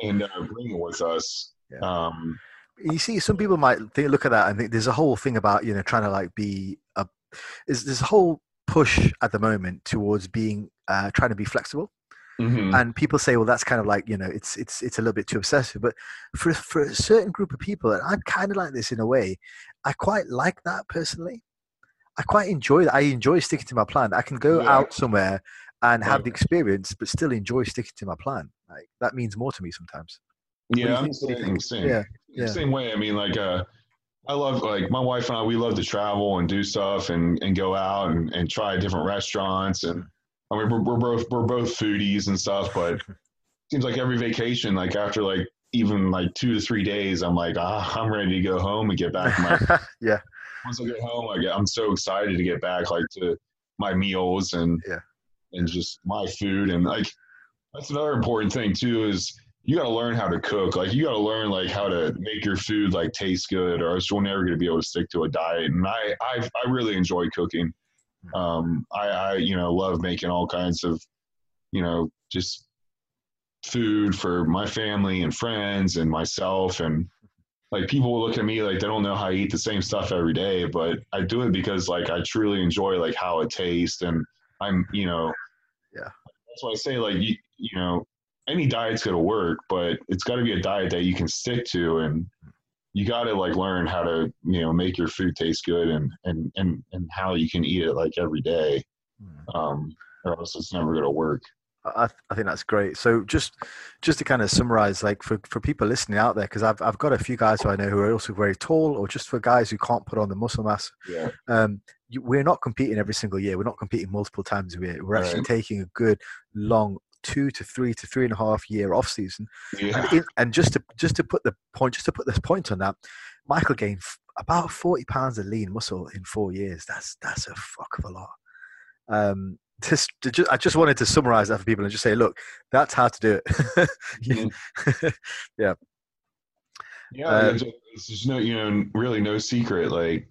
and uh, bring it with us. Um, you see, some people might think, look at that and think there's a whole thing about you know trying to like be a is this whole push at the moment towards being uh, trying to be flexible Mm-hmm. And people say, well, that's kind of like you know, it's it's it's a little bit too obsessive. But for for a certain group of people, and I'm kind of like this in a way, I quite like that personally. I quite enjoy that. I enjoy sticking to my plan. I can go yeah. out somewhere and have the experience, but still enjoy sticking to my plan. Like that means more to me sometimes. Yeah, I'm same. Yeah, yeah. Same way. I mean, like, uh, I love like my wife and I. We love to travel and do stuff and and go out and and try different restaurants and I mean, we're, we're both we're both foodies and stuff, but seems like every vacation, like after like even like two to three days, I'm like, ah, I'm ready to go home and get back. My, yeah. Once I get home, I get, I'm so excited to get back, like to my meals and yeah, and just my food and like that's another important thing too is you got to learn how to cook. Like you got to learn like how to make your food like taste good, or else you're never going to be able to stick to a diet. And I, I, I really enjoy cooking. Um, I, I, you know, love making all kinds of, you know, just food for my family and friends and myself. And like people will look at me like they don't know how I eat the same stuff every day, but I do it because like I truly enjoy like how it tastes, and I'm, you know, Yeah. That's why I say like you, you know, any diet's gonna work, but it's got to be a diet that you can stick to, and you got to like learn how to you know make your food taste good and and and and how you can eat it like every day, um, or else it's never gonna work. I, I think that's great. So just just to kind of summarize, like for, for people listening out there, because I've I've got a few guys who I know who are also very tall, or just for guys who can't put on the muscle mass. Yeah. Um, you, we're not competing every single year. We're not competing multiple times a year. We're actually Right. taking a good long two to three to three and a half year off season. Yeah. And, and just to just to put the point, just to put this point on that, Michael gained f- about forty pounds of lean muscle in four years. That's that's a fuck of a lot. Um, just, to ju- I just wanted to summarize that for people and just say, look, that's how to do it. Mhm. yeah, Yeah, Uh, there's, there's just no, you know, really no secret. Like,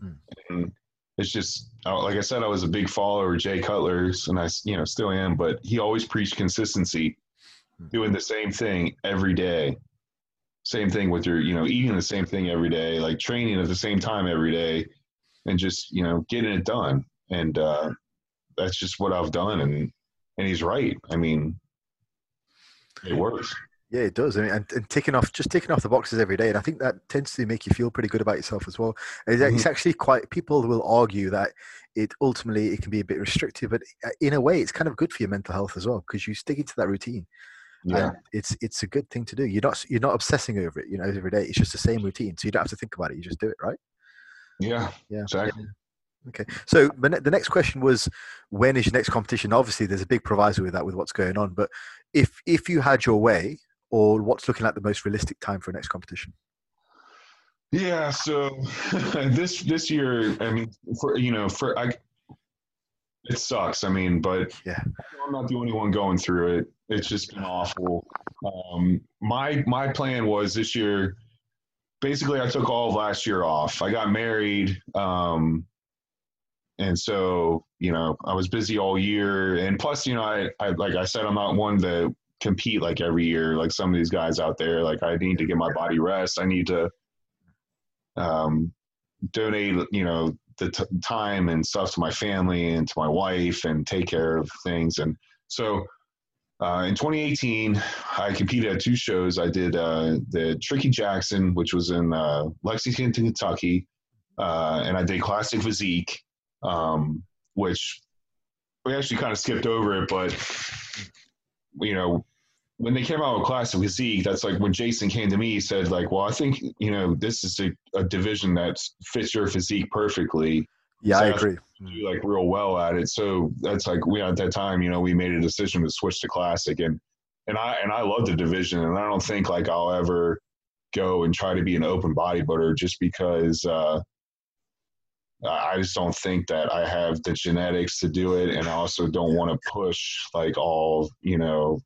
Mm. It's just like I said, I was a big follower of Jay Cutler's, and I you know, still am. But he always preached consistency, Mm. doing the same thing every day. Same thing with your, you know, eating the same thing every day, like training at the same time every day, and just you know getting it done. And uh, that's just what I've done, and and he's right. I mean, it works. Yeah, it does, I mean, and, and ticking off just taking off the boxes every day, and I think that tends to make you feel pretty good about yourself as well. It's, it's actually quite. People will argue that it ultimately it can be a bit restrictive, but uh, in a way, it's kind of good for your mental health as well because you stick into that routine. Yeah, and it's it's a good thing to do. You're not you're not obsessing over it, you know, every day. It's just the same routine, so you don't have to think about it. You just do it, right? yeah, Yeah. exactly. Okay. So the, the next question was, when is your next competition? Obviously, there's a big proviso with that, with what's going on. But if if you had your way, or what's looking like the most realistic time for a next competition? Yeah, so this this year, I mean, for you know, for I, it sucks. I mean, but Yeah. I'm not the only one going through it. It's just been awful. Um, my my plan was this year. Basically, I took all of last year off. I got married, um, and so you know, I was busy all year. And plus, you know, I, I like I said, I'm not one to compete like every year, like some of these guys out there. Like I need to get my body rest. I need to um, donate, you know, the t- time and stuff to my family and to my wife and take care of things. And so uh, in 2018, I competed at two shows. I did uh, the Tricky Jackson, which was in uh, Lexington, Kentucky, uh, and I did Classic Physique, um, which we actually kind of skipped over it, but you know, when they came out with Classic Physique, that's like when Jason came to me, he said like, well, I think, you know, this is a, a division that fits your physique perfectly. Yeah, I agree. Do like real well at it. So that's like we at that time, you know, we made a decision to switch to Classic and and I and I love the division and I don't think like I'll ever go and try to be an open bodybuilder just because uh I just don't think that I have the genetics to do it, and I also don't want to push like all you know,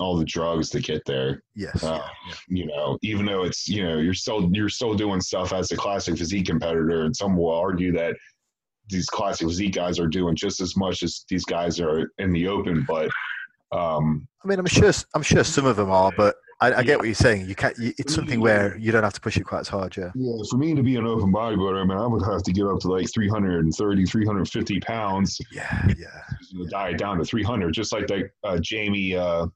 all the drugs to get there. Yes. Uh, you know, even though it's you know you're still you're still doing stuff as a classic physique competitor, and some will argue that these classic physique guys are doing just as much as these guys are in the open. But um, I mean, I'm sure I'm sure some of them are, but I, I get what you're saying. You can't. You, it's something where you don't have to push it quite as hard. Yeah. yeah, for me to be an open bodybuilder, I mean, I would have to get up to like 330, 350 pounds Yeah. Yeah. the diet down to 300, just like that uh, Jamie uh,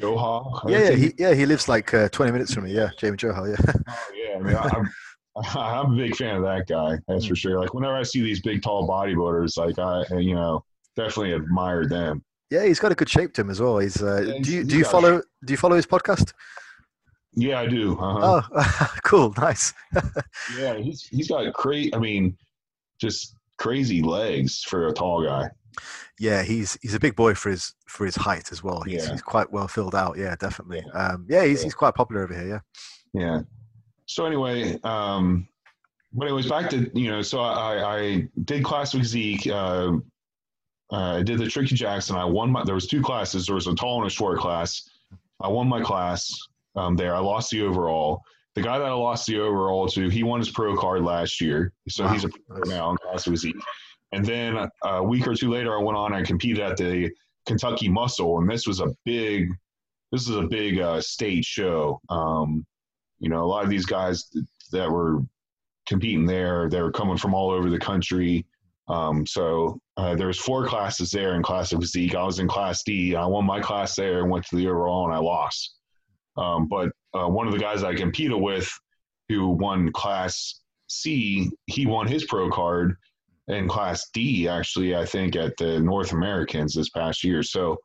Johal. Yeah. Yeah. He, yeah. He lives like uh, 20 minutes from me. Yeah. Jamie Johal. Yeah. Oh, yeah, I mean, I'm, I'm a big fan of that guy. That's for sure. Like whenever I see these big, tall bodybuilders, like I, you know, definitely admire them. Yeah. He's got a good shape to him as well. He's. Uh, Yeah, do you do you follow do you follow his podcast? Yeah, I do. Uh-huh. Oh, cool. Nice. Yeah, he's he's got great. I mean, just crazy legs for a tall guy. Yeah, he's he's a big boy for his for his height as well. He's, Yeah. he's quite well filled out. Yeah, definitely. Um, yeah, he's Yeah. he's quite popular over here. Yeah. Yeah. So anyway, um, but anyways, back to you know, so I, I did classic physique. Uh, uh, I did the Tricky Jackson. I won my. There was two classes. There was a tall and a short class. I won my class um, there. I lost the overall. The guy that I lost the overall to, he won his pro card last year, so Wow. he's a pro now in class physique. And then uh, a week or two later, I went on and competed at the Kentucky Muscle, and this was a big, this is a big uh, state show. Um, you know, a lot of these guys that were competing there, they were coming from all over the country. Um, so uh, there was four classes there in class of physique. I was in class D. I won my class there and went to the overall, and I lost. Um, but uh, one of the guys I competed with, who won class C, he won his pro card in class D. Actually, I think at the North Americans this past year. So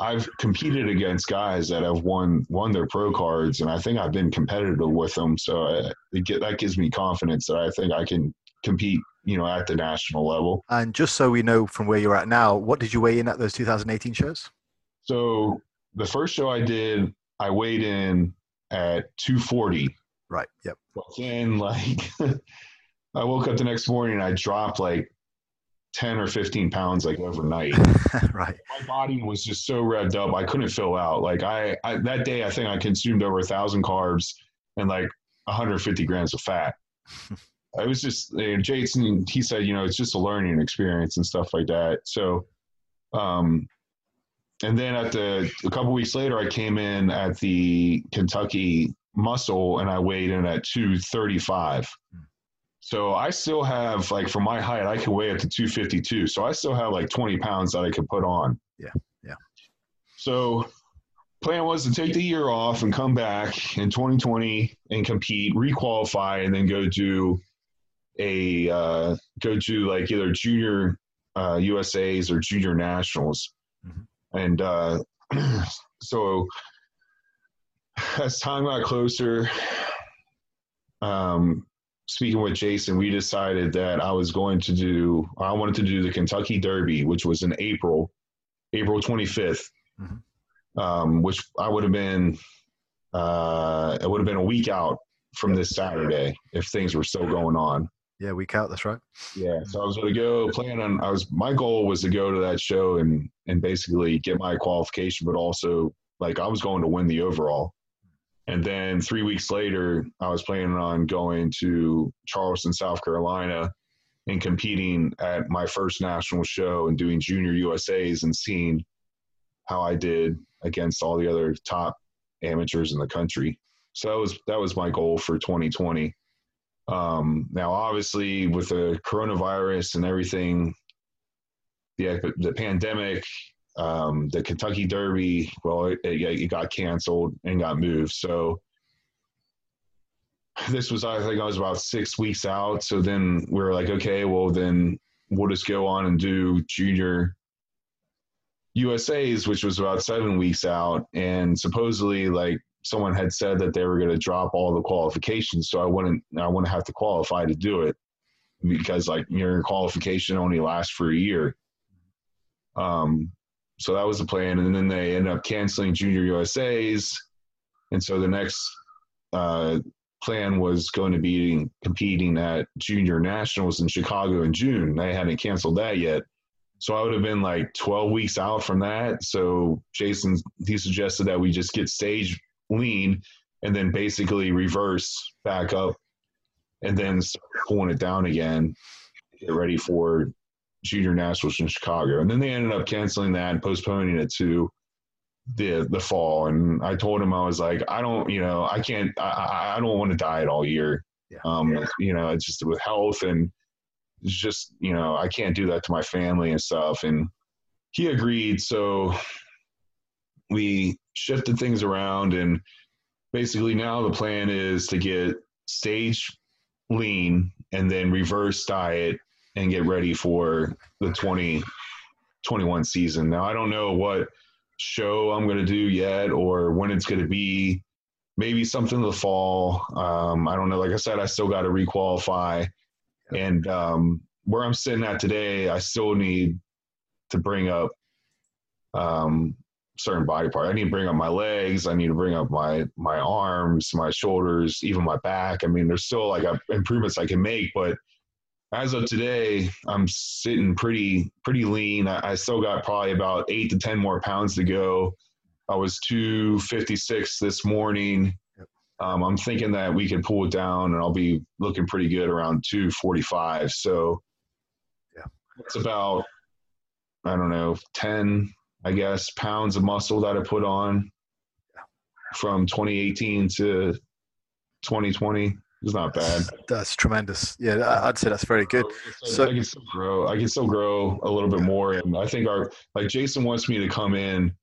I've competed against guys that have won won their pro cards, and I think I've been competitive with them. So uh, it get, that gives me confidence that I think I can compete, you know, at the national level. And just so we know from where you're at now, what did you weigh in at those 2018 shows? So the first show I did, I weighed in at 240. Right. Yep. But then, like, I woke up the next morning and I dropped like 10 or 15 pounds, like overnight. right. My body was just so revved up, I couldn't fill out. Like, I, I that day, I think I consumed over a thousand carbs and like 150 grams of fat. I was just, you know, Jason, he said, you know, it's just a learning experience and stuff like that. So, um, and then at the a couple weeks later, I came in at the Kentucky Muscle and I weighed in at 235. So I still have like for my height, I can weigh up to 252. So I still have like 20 pounds that I could put on. Yeah, yeah. So plan was to take the year off and come back in 2020 and compete, requalify, and then go do a uh, go to like either junior uh, USA's or junior nationals. Mhm. And uh, so as time got closer, um, speaking with Jason, we decided that I was going to do, I wanted to do the Kentucky Derby, which was in April, April 25th, Mhm. um, which I would have been, uh, it would have been a week out from this Saturday if things were still going on. Yeah. Week out. That's right. Yeah, so I was going to go plan on. I was my goal was to go to that show and and basically get my qualification, but also like I was going to win the overall. And then three weeks later, I was planning on going to Charleston, South Carolina, and competing at my first national show and doing junior USA's and seeing how I did against all the other top amateurs in the country. So that was that was my goal for 2020. Um, now, obviously, with the coronavirus and everything, the the pandemic, um, the Kentucky Derby, well, it, it, it got canceled and got moved. So this was, I think, I was about six weeks out. So then we were like, okay, well, then we'll just go on and do junior USA's, which was about seven weeks out, and supposedly, like someone had said that they were going to drop all the qualifications, so I wouldn't I wouldn't have to qualify to do it because like your qualification only lasts for a year. Um, so that was the plan, and then they ended up canceling Junior USA's, and so the next uh, plan was going to be competing at Junior Nationals in Chicago in June. They hadn't canceled that yet. So I would have been like 12 weeks out from that. So Jason, he suggested that we just get stage lean and then basically reverse back up and then start pulling it down again, get ready for junior nationals in Chicago. And then they ended up canceling that and postponing it to the the fall. And I told him I was like, I don't, you know, I can't, I, I don't want to diet all year. Yeah. Um, you know, it's just with health and it's just, you know, I can't do that to my family and stuff. And he agreed. So we shifted things around and basically now the plan is to get stage lean and then reverse diet and get ready for the 2021 season. Now I don't know what show I'm going to do yet or when it's going to be. Maybe something in the fall. Um, I don't know. Like I said, I still got to requalify. And um, where I'm sitting at today, I still need to bring up um, certain body part. I need to bring up my legs. I need to bring up my my arms, my shoulders, even my back. I mean, there's still like a, improvements I can make, but as of today, I'm sitting pretty pretty lean. I, I still got probably about eight to ten more pounds to go I was 256 this morning. Um, I'm thinking that we can pull it down and I'll be looking pretty good around 245. So Yeah. it's about, I don't know, 10, I guess, pounds of muscle that I put on from 2018 to 2020. It's not bad. That's tremendous. Yeah, I'd say that's very good. So So- I can still grow. I can still grow a little bit more, and I think our like Jason wants me to come in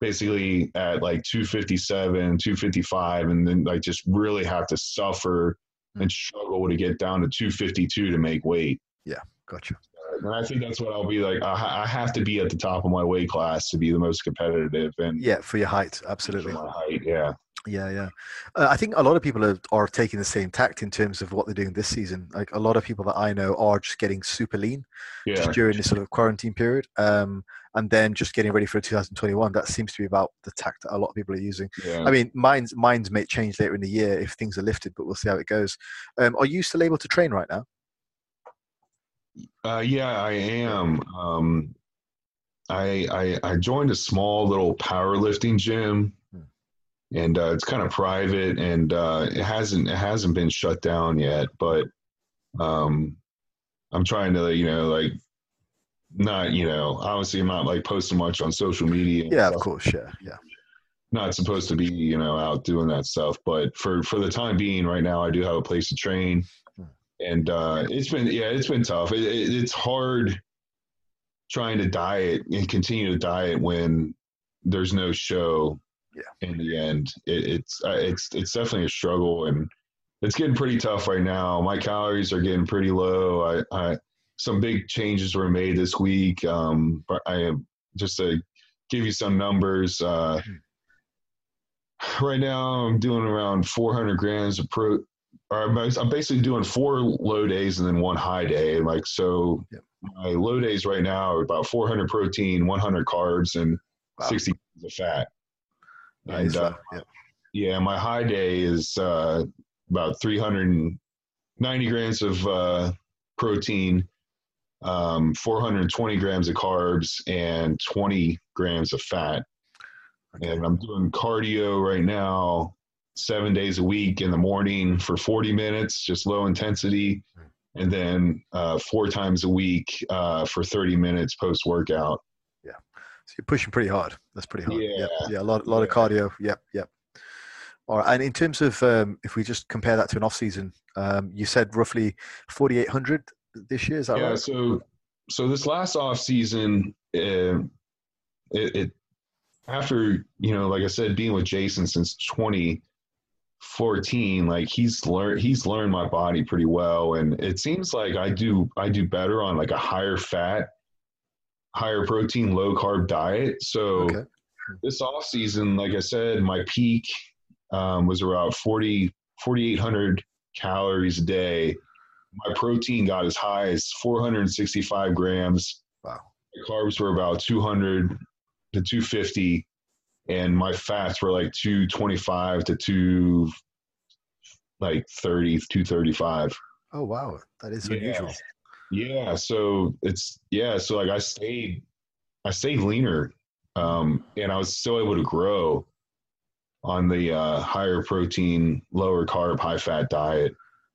basically at like 257, 255, and then like just really have to suffer and mm. struggle to get down to 252 to make weight. Yeah, gotcha. And I think that's what I'll be like. I, I have to be at the top of my weight class to be the most competitive and Yeah, for your height, for absolutely. my height. Yeah. Yeah, yeah. Uh, I think a lot of people are, are taking the same tact in terms of what they're doing this season. Like a lot of people that I know are just getting super lean Yeah. just during this sort of quarantine period, um, and then just getting ready for 2021. That seems to be about the tact that a lot of people are using. Yeah. I mean, mine's mine's may change later in the year if things are lifted, but we'll see how it goes. Um, are you still able to train right now? Uh, yeah, I am. Um, I, I I joined a small little powerlifting gym, Hmm. and uh, it's kind of private, and uh, it hasn't it hasn't been shut down yet. But um, I'm trying to you know like not you know obviously I'm not like posting much on social media. Yeah, of course. Yeah, yeah. Not supposed to be you know out doing that stuff, but for for the time being, right now I do have a place to train. And uh, it's been yeah it's been tough. It, it, it's hard trying to diet and continue to diet when there's no show Yeah. in the end it, it's uh, it's it's definitely a struggle and it's getting pretty tough right now my calories are getting pretty low i i some big changes were made this week um but i am just to give you some numbers uh right now i'm doing around 400 grams of pro or I'm basically doing four low days and then one high day. Like so, Yep. my low days right now are about 400 protein, 100 carbs, and Wow. 60 grams of fat. And uh, uh, yeah. yeah, my high day is uh, about 390 grams of uh, protein, um, 420 grams of carbs, and 20 grams of fat. Okay. And I'm doing cardio right now, seven days a week in the morning for 40 minutes, just low intensity, and then uh, four times a week uh, for 30 minutes post workout. Yeah. So you're pushing pretty hard. That's pretty hard. Yeah, Yeah. yeah. A lot, lot of cardio. Yep, yep. All right. And in terms of, um, if we just compare that to an off season, um, you said roughly 4,800 this year. Is that yeah right? so so this last off season uh, it, it after you know like i said being with jason since 2014 like he's learned he's learned my body pretty well and it seems like i do i do better on like a higher fat higher protein low carb diet so Okay. this off season like i said my peak um, was around 40 4800 calories a day my protein got as high as 465 grams. Wow. My carbs were about 200 to 250, and my fats were like 225 to 2 like 30, 235. Oh, wow. That is Yeah. unusual. Yeah, so it's yeah, so like I stayed, I stayed leaner, um, and I was still able to grow on the uh, higher protein, lower carb, high fat diet.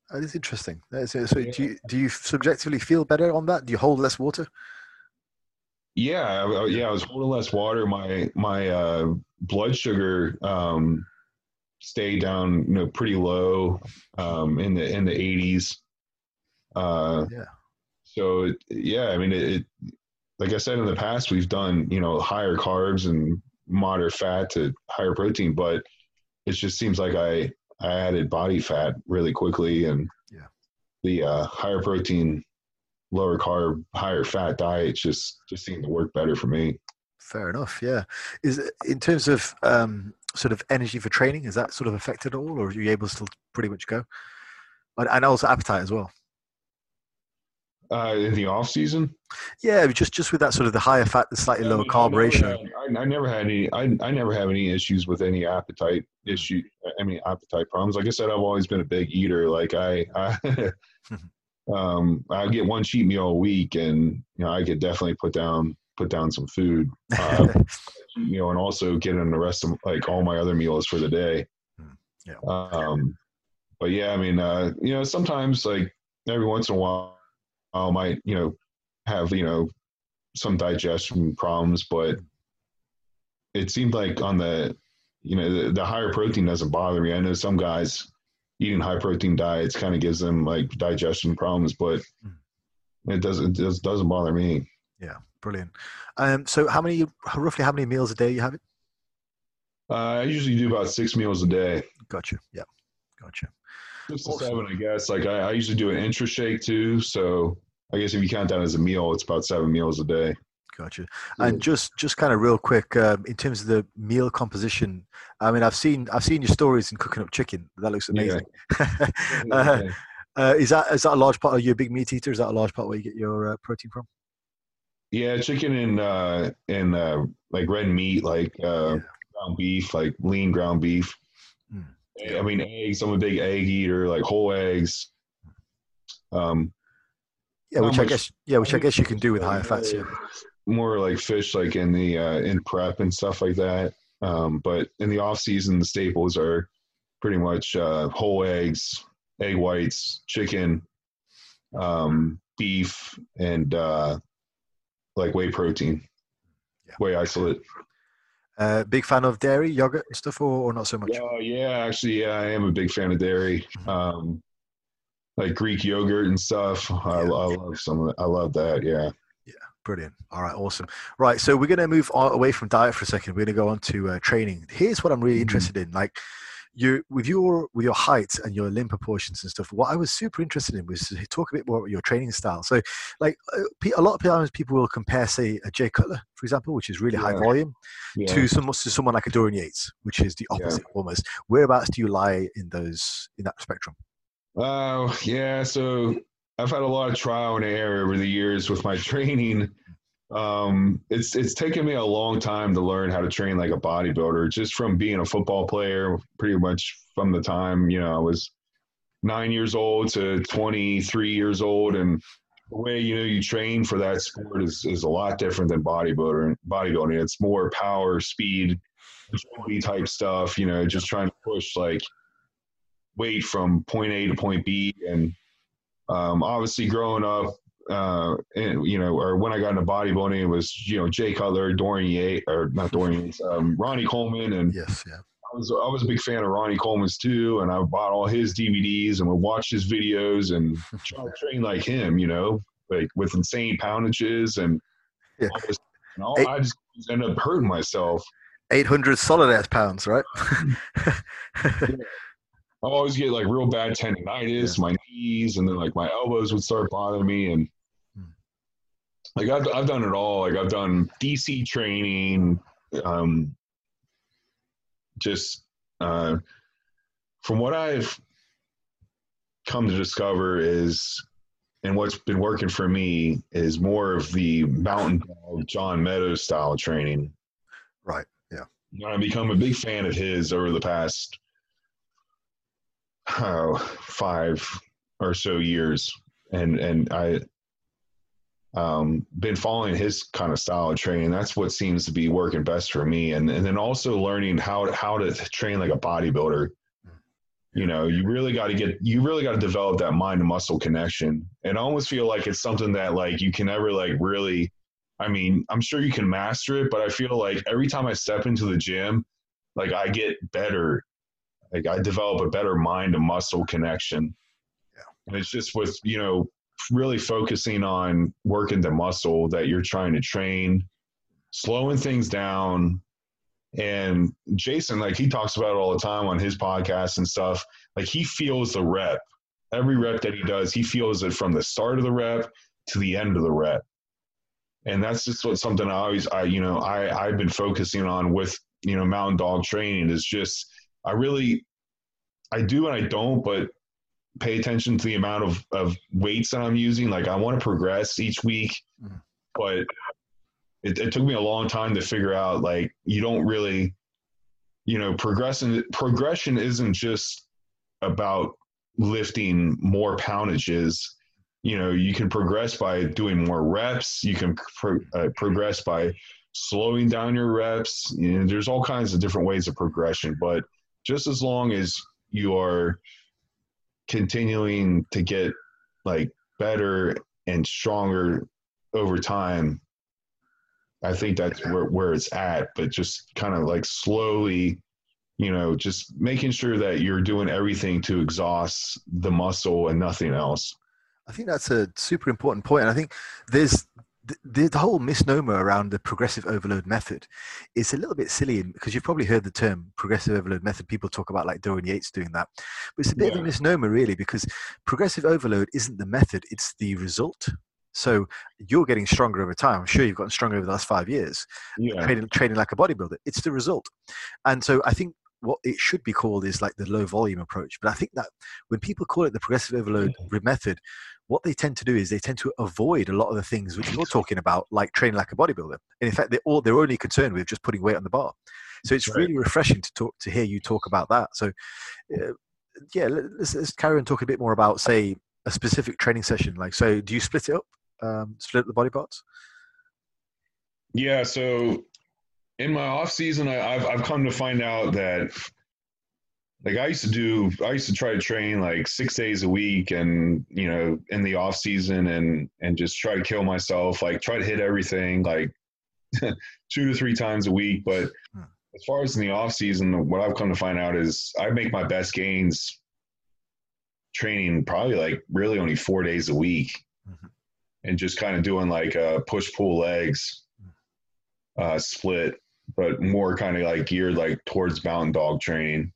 That is interesting. Is- So, do you do you subjectively feel better on that? Do you hold less water? Yeah, I- yeah, I was holding less water. My my uh, blood sugar um, stayed down, you know, pretty low um, in the in the eighties. Uh, Yeah. So it, yeah, I mean, it, it. Like I said in the past, we've done you know higher carbs and moderate fat to higher protein, but it just seems like I I added body fat really quickly, and Yeah. the uh, higher protein, lower carb, higher fat diet just just seemed to work better for me. Fair enough. Yeah. Is in terms of um, sort of energy for training, is that sort of affected at all, or are you able to still pretty much go? And, and also appetite as well. Uh, in the off season, Yeah, just just with that sort of the higher fat, the slightly lower carb ratio. I, I never had any. I, I never have any issues with any appetite issue. I mean, appetite problems. Like I said, I've always been a big eater. Like I, I um, I get one cheat meal a week, and you know, I could definitely put down put down some food. Uh, you know, and also get in the rest of like all my other meals for the day. Hmm. Yeah. Um, but yeah, I mean, uh, you know, sometimes like every once in a while, I might, you know, have, you know, some digestion problems, but it seemed like on the, you know, the, the higher protein doesn't bother me. I know some guys eating high protein diets kind of gives them like digestion problems, but Hmm. it doesn't, it just doesn't bother me. Yeah, brilliant. Um, so how many, roughly how many meals a day you have it? Uh, I usually do about six meals a day. Gotcha. Yeah, gotcha. Six Awesome. seven, I guess. Like I, I usually do an intra shake too. So I guess if you count that as a meal, it's about seven meals a day. Gotcha. And just just kind of real quick, um, in terms of the meal composition, I mean, I've seen I've seen your stories in cooking up chicken. That looks Yeah. amazing. uh, uh, is that is that a large part? Are you a big meat eater? Is that a large part where you get your uh, protein from? yeah, chicken and uh, and uh, like red meat, like uh, Yeah. ground beef, like lean ground beef. Mm. I mean, eggs. I'm a big egg eater, like whole eggs. Um, Yeah, which I guess yeah, which I guess you can do with higher fats. Yeah. More like fish, like in the uh, in prep and stuff like that. Um, but in the off season, the staples are pretty much uh, whole eggs, egg whites, chicken, um, beef, and uh, like whey protein, Yeah. whey isolate. Uh, big fan of dairy, yogurt, and stuff, or, or not so much. Yeah, yeah, actually, yeah, I am a big fan of dairy. Um, like Greek yogurt and stuff. I, I love some of it. I love that. Yeah. Brilliant. All right, awesome. Right, so we're going to move away from diet for a second. We're going to go on to uh, training. Here's what I'm really Mhm. interested in. Like, you with your with your height and your limb proportions and stuff. What I was super interested in was to talk a bit more about your training style. So, like, uh, a lot of times people will compare, say, a Jay Cutler, for example, which is really high volume, yeah. to some to someone like a Dorian Yates, which is the Yeah. opposite almost. Whereabouts do you lie in those in that spectrum? Oh, yeah. So I've had a lot of trial and error over the years with my training. Um, it's it's taken me a long time to learn how to train like a bodybuilder, just from being a football player, pretty much from the time you know I was nine years old to twenty three years old, and the way you know you train for that sport is is a lot different than bodybuilder. Bodybuilding, it's more power, speed, type stuff. You know, just trying to push like weight from point A to point B. And um, obviously, growing up, uh, and you know, or when I got into bodybuilding, it was you know Jay Cutler, Dorian Yates, or not Dorian Yates, um, Ronnie Coleman, and Yes, yeah. I was I was a big fan of Ronnie Coleman's too, and I bought all his DVDs and would watch his videos and try to train like him. You know, like with insane poundages and Yeah. all this. And all, Hey. I just ended up hurting myself. 800 solid ass pounds, right? I always get like real bad tendonitis, my knees, and then like my elbows would start bothering me. And Hmm. like I've, I've done it all. Like I've done DC training, um, just uh, from what I've come to discover is, and what's been working for me is more of the mountain dog John Meadows style training. right. Yeah. And I've become a big fan of his over the past oh, five or so years, and and I um been following his kind of style of training. That's what seems to be working best for me, and and then also learning how to, how to train like a bodybuilder. You know, you really got to get you really got to develop that mind muscle connection, and I almost feel like it's something that like you can never like really. I mean, I'm sure you can master it, but I feel like every time I step into the gym, like I get better like I develop a better mind to muscle connection. Yeah. And it's just with, you know, really focusing on working the muscle that you're trying to train, slowing things down. And Jason, like he talks about it all the time on his podcast and stuff. Like he feels the rep. Every rep that he does, he feels it from the start of the rep to the end of the rep. And that's just what something I always I, you know, I, I've been focusing on with, you know, mountain dog training is just I really, I do and I don't, but pay attention to the amount of, of weights that I'm using. Like I want to progress each week, Mhm. but it, it took me a long time to figure out like you don't really, you know, progression progression isn't just about lifting more poundages. you know you can progress by doing more reps you can pro- uh, progress by slowing down your reps you know, there's all kinds of different ways of progression but just as long as you are continuing to get like better and stronger over time i think that's where, where it's at but just kind of like slowly you know just making sure that you're doing everything to exhaust the muscle and nothing else I think that's a super important point. And I think there's the, the whole misnomer around the progressive overload method is a little bit silly because you've probably heard the term progressive overload method. People talk about like Dorian Yates doing that, but it's a bit yeah. of a misnomer really because progressive overload isn't the method; it's the result. So you're getting stronger over time. I'm sure you've gotten stronger over the last five years, yeah. training, training like a bodybuilder. It's the result, and so I think what it should be called is like the low volume approach. But I think that when people call it the progressive overload mm-hmm. method, what they tend to do is they tend to avoid a lot of the things which you're talking about, like training like a bodybuilder. And in fact, they're all they're only concerned with just putting weight on the bar. So it's right. really refreshing to talk to hear you talk about that. So uh, yeah, let's, let's, carry on talking a bit more about say a specific training session. Like, so do you split it up, um, split up the body parts? Yeah. So in my off season, I, have I've come to find out that like I used to do, I used to try to train like six days a week, and you know, in the off season, and and just try to kill myself, like try to hit everything, like two to three times a week. But as far as in the off season, what I've come to find out is I make my best gains training probably like really only four days a week, mm-hmm. and just kind of doing like a push pull legs hmm. uh, split but more kind of like geared like towards mountain dog training.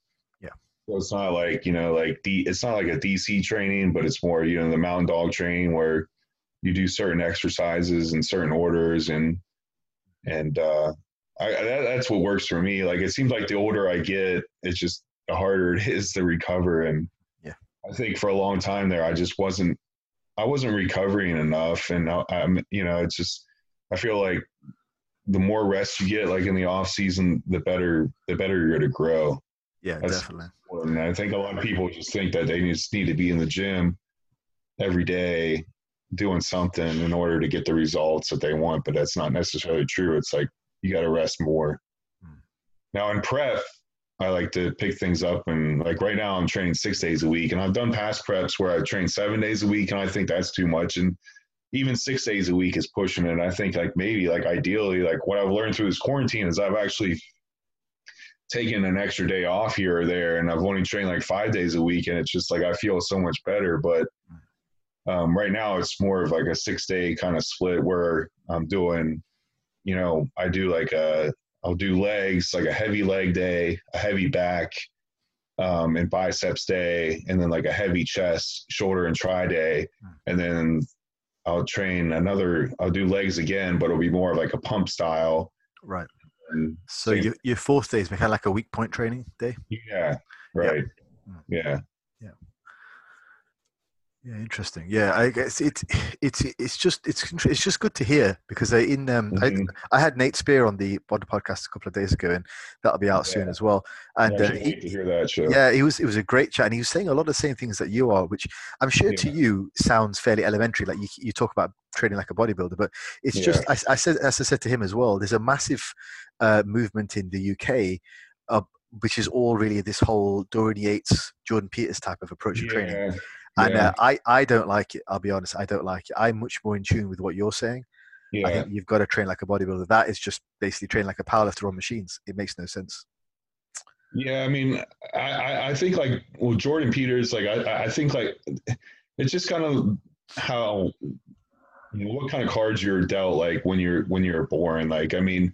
So it's not like, you know, like D it's not like a DC training, but it's more, you know, the mountain dog training where you do certain exercises in certain orders and and uh I, that, that's what works for me. Like it seems like the older I get, it's just the harder it is to recover. And yeah, I think for a long time there, I just wasn't, I wasn't recovering enough. And I, I'm, you know, it's just, I feel like the more rest you get, like in the off season, the better the better you're going to grow. Yeah, That's definitely. And I think a lot of people just think that they just need to be in the gym every day doing something in order to get the results that they want, but that's not necessarily true. It's like you got to rest more. Hmm. Now in prep, I like to pick things up and like right now I'm training six days a week and I've done past preps where I've trained seven days a week and I think that's too much. And even six days a week is pushing it. I think like maybe like ideally, like what I've learned through this quarantine is I've actually taken an extra day off here or there, and I've only trained like five days a week, and it's just like I feel so much better. But um, right now, it's more of like a six day kind of split where I'm doing, you know, I do like a I'll do legs, like a heavy leg day, a heavy back, um, and biceps day, and then like a heavy chest, shoulder, and tri day, and then I'll train another. I'll do legs again, but it'll be more of like a pump style. Right. And so your your fourth day is kind of like a weak point training day. Yeah. Right. Mm. Yeah. yeah. Yeah, interesting. Yeah, I guess it's it's it's just it's it's just good to hear because I, in um mm-hmm. I, I had Nate Spear on the on podcast a couple of days ago, and that'll be out yeah. soon as well. And yeah, uh, he, to hear that show. Yeah, he was it was a great chat, and he was saying a lot of the same things that you are, which I'm sure yeah. to you sounds fairly elementary. Like you you talk about training like a bodybuilder, but it's just I, I, said as I said to him as well. There's a massive uh, movement in the UK. Uh, which is all really this whole Dorian Yates, Jordan Peters type of approach to training and yeah. uh, I, I don't like it. I'll be honest, I don't like it. I'm much more in tune with what you're saying. Yeah. I think you've got to train like a bodybuilder. That is just basically train like a powerlifter on machines. It makes no sense. Yeah, I mean, I, I think like well, Jordan Peters, like I, I think like it's just kind of how you know what kind of cards you're dealt like when you're when you're born. Like, I mean,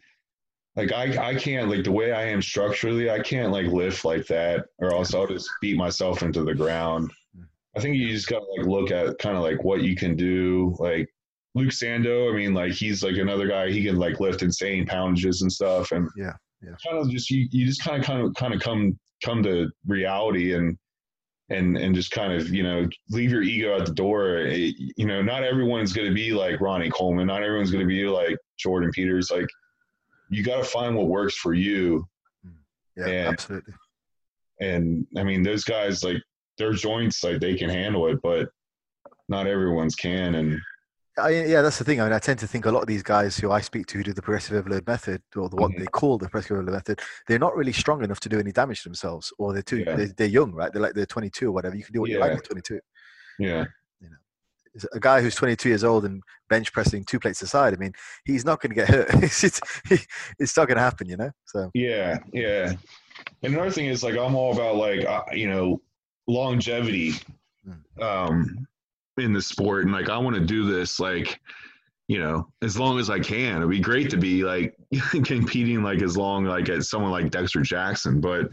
like I I can't like the way I am structurally, I can't like lift like that, or else I'll just beat myself into the ground. I think you just gotta like look at kind of like what you can do. Like Luke Sandoe, I mean, like he's like another guy. He can like lift insane poundages and stuff, and yeah, yeah. Kind of just you, you just kind of kind of kind of come come to reality and and and just kind of you know leave your ego at the door. It, you know, not everyone's going to be like Ronnie Coleman. Not everyone's going to be like Jordan Peters. Like you got to find what works for you. Mm. Yeah, and, absolutely. And I mean, those guys like their joints like they can handle it, but not everyone's can. And I, yeah, that's the thing. I mean, I tend to think a lot of these guys who I speak to who do the progressive overload method, or the, what Mhm. they call the progressive overload method, they're not really strong enough to do any damage to themselves, or they're too Yeah. they're, they're young, right? They're like they're 22 or whatever. You can do what you like at 22. yeah, a guy who's 22 years old and bench pressing two plates aside, I mean, he's not going to get hurt. it's, it's, it's not going to happen, you know? So, yeah, yeah. And another thing is like I'm all about like uh, you know longevity Mm. um, in the sport, and like I want to do this like you know as long as I can. It'd be great to be like competing like as long like as someone like Dexter Jackson, but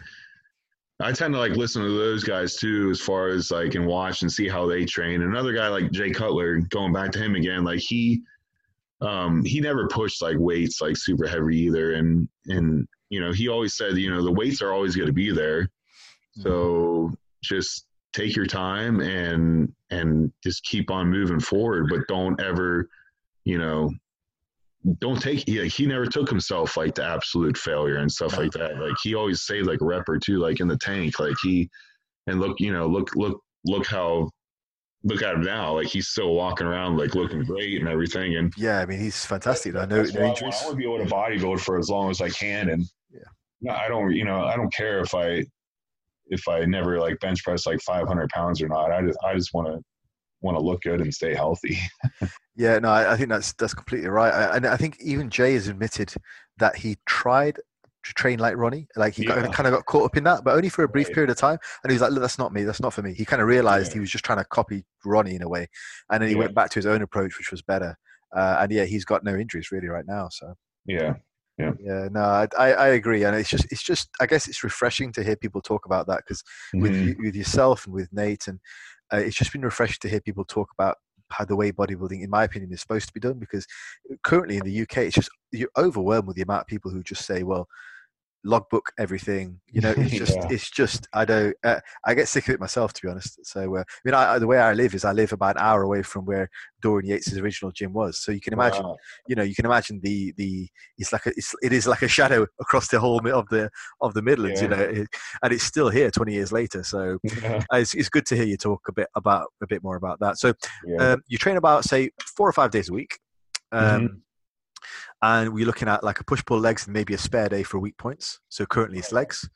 I tend to like listen to those guys too, as far as like and watch and see how they train. Another guy like Jay Cutler, going back to him again, like he um he never pushed like weights like super heavy either and and you know he always said you know the weights are always going to be there so just take your time and and just keep on moving forward but don't ever you know don't take yeah he never took himself like to absolute failure and stuff like that like he always saved like a rep or two like in the tank like he and look you know look look look how look at him now like he's still walking around like looking great and everything and yeah, I mean, he's fantastic. No, that's no I injuries. I want to be able to bodybuild for as long as I can, and Yeah. no, I don't. You know, I don't care if I if I never like bench press like 500 pounds or not. I just I just want to want to look good and stay healthy. Yeah, no, I, I think that's that's completely right. I, and I think even Jay has admitted that he tried to train like Ronnie. Like he Yeah. kind of got caught up in that, but only for a brief Right. period of time. And he was like, "Look, that's not me. That's not for me." He kind of realized Yeah. he was just trying to copy Ronnie in a way, and then he Yeah. went back to his own approach, which was better. Uh, and yeah, he's got no injuries really right now. So yeah, yeah, no, I, I agree, and it's just it's just I guess it's refreshing to hear people talk about that because with Mhm. you, with yourself and with Nate, and uh, it's just been refreshing to hear people talk about how the way bodybuilding, in my opinion, is supposed to be done. Because currently in the UK, it's just you're overwhelmed with the amount of people who just say, "Well, logbook everything." You know, it's just Yeah. it's just I don't uh, I get sick of it myself, to be honest. So uh, I mean, I, I- the way I live is I live about an hour away from where Dorian Yates' original gym was. So you can imagine Wow. you know you can imagine the the it's like a, it's, it is like a shadow across the whole of the of the Midlands, you know, it, and it's still here 20 years later. So Yeah. uh, it's, it's good to hear you talk a bit about a bit more about that. So yeah. um, you train about say four or five days a week, um, Mhm. And we're looking at like a push pull legs and maybe a spare day for weak points. So currently it's legs.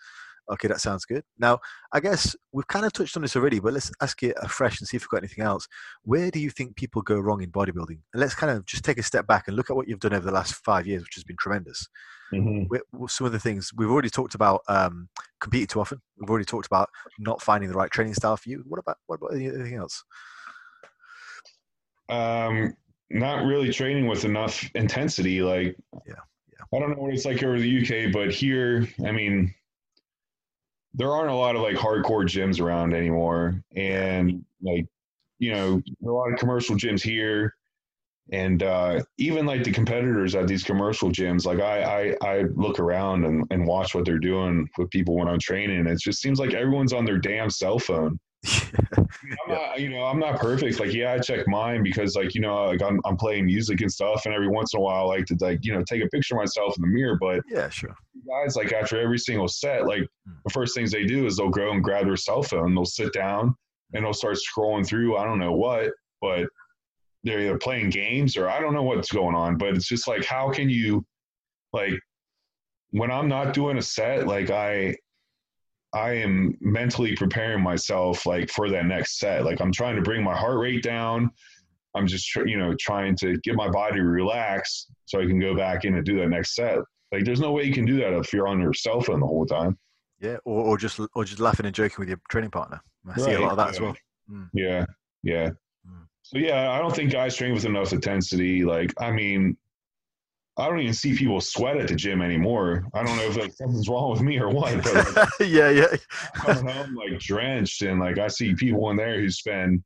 Okay, that sounds good. Now, I guess we've kind of touched on this already, but let's ask it afresh and see if we've got anything else. Where do you think people go wrong in bodybuilding? And let's kind of just take a step back and look at what you've done over the last five years, which has been tremendous. Mhm. Some of the things we've already talked about um, competing too often. We've already talked about not finding the right training style for you. What about what about anything else? um, not really training with enough intensity. Like, Yeah, yeah. I don't know what it's like over the UK, but here, I mean, there aren't a lot of like hardcore gyms around anymore, and like, you know, a lot of commercial gyms here, and uh, even like the competitors at these commercial gyms, like I, I, I look around and, and watch what they're doing with people when I'm training, it just seems like everyone's on their damn cell phone. I'm not, you know, I'm not perfect. Like, yeah, I check mine because, like, you know, like I'm, I'm playing music and stuff, and every once in a while, I like to, like, you know, take a picture of myself in the mirror. But yeah, sure. guys, like, after every single set, like, Hmm. the first things they do is they'll go and grab their cell phone, they'll sit down, and they'll start scrolling through. I don't know what, but they're either playing games or I don't know what's going on. But it's just like, how can you, like, when I'm not doing a set, like, I, I am mentally preparing myself like for that next set. Like I'm trying to bring my heart rate down. I'm just tr- you know trying to get my body to relax so I can go back in and do that next set. Like there's no way you can do that if you're on your cell phone the whole time. Yeah, or, or just or just laughing and joking with your training partner. I see a lot of that as well. Mm. Yeah, yeah. Mm. So yeah, I don't think guys train with enough intensity. Like I mean, I don't even see people sweat at the gym anymore. I don't know if like something's wrong with me or what. But like, yeah, yeah, I'm home like drenched, and like I see people in there who spend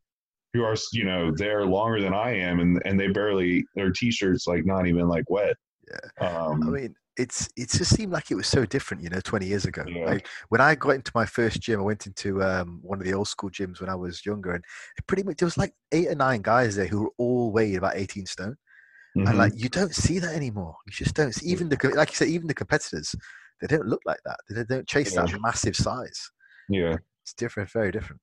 who are you know there longer than I am, and and they barely their t-shirts like not even like wet. Yeah. Um, I mean, it's it just seemed like it was so different, you know, 20 years ago. Yeah. Like when I got into my first gym, I went into um, one of the old school gyms when I was younger, and pretty much there was like eight or nine guys there who were all weighed about 18 stone, mhm. and like you don't see that anymore. You just don't. See, even the like you said, even the competitors, they don't look like that. They don't chase that massive size. yeah, It's different, very different.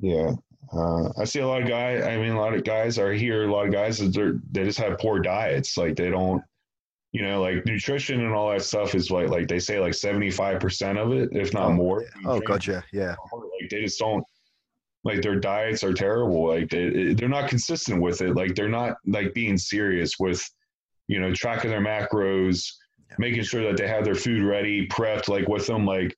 yeah. Uh, I see a lot of guys. I mean, a lot of guys are here. A lot of guys that they just have poor diets. Like they don't, you know, like nutrition and all that stuff is like like they say like seventy five percent of it, if not oh, more. Yeah. Oh, gotcha. Yeah. Like they just don't. Like their diets are terrible. Like they, they're not consistent with it. Like they're not like being serious with, you know, tracking their macros, yeah. making sure that they have their food ready, prepped, like with them, like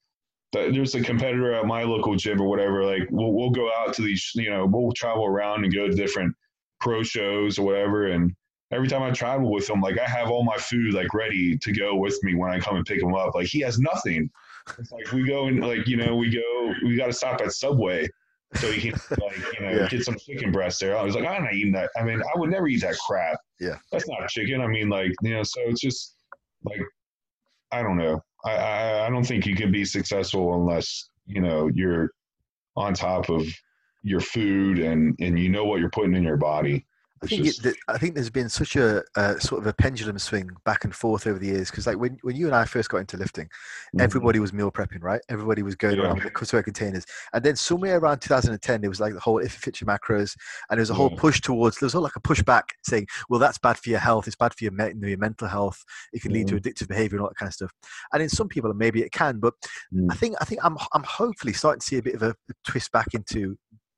there's a competitor at my local gym or whatever. Like we'll we'll go out to these, you know, we'll travel around and go to different pro shows or whatever. And every time I travel with him, like I have all my food like ready to go with me when I come and pick him up. Like he has nothing. It's like we go and like you know we go we got to stop at Subway so he can like you know yeah. get some chicken breast there. I was like I'm not eating that. I mean I would never eat that crap. Yeah, that's not chicken. I mean like you know so it's just like I don't know. I, I, I don't think you can be successful unless you know you're on top of your food and and you know what you're putting in your body. I think just... it, I think there's been such a, a, sort of a pendulum swing back and forth over the years because like when, when you and I first got into lifting, mm-hmm. everybody was meal prepping, right? Everybody was going yeah. around with the cookware containers, and then somewhere around 2010 there was like the whole if it fits your macros, and there was a whole yeah. push towards there was all like a pushback saying, well that's bad for your health, it's bad for your, me- your mental health, it can lead mm-hmm. to addictive behavior and all that kind of stuff. And in some people maybe it can, but mm-hmm. I think I think I'm I'm hopefully starting to see a bit of a twist back into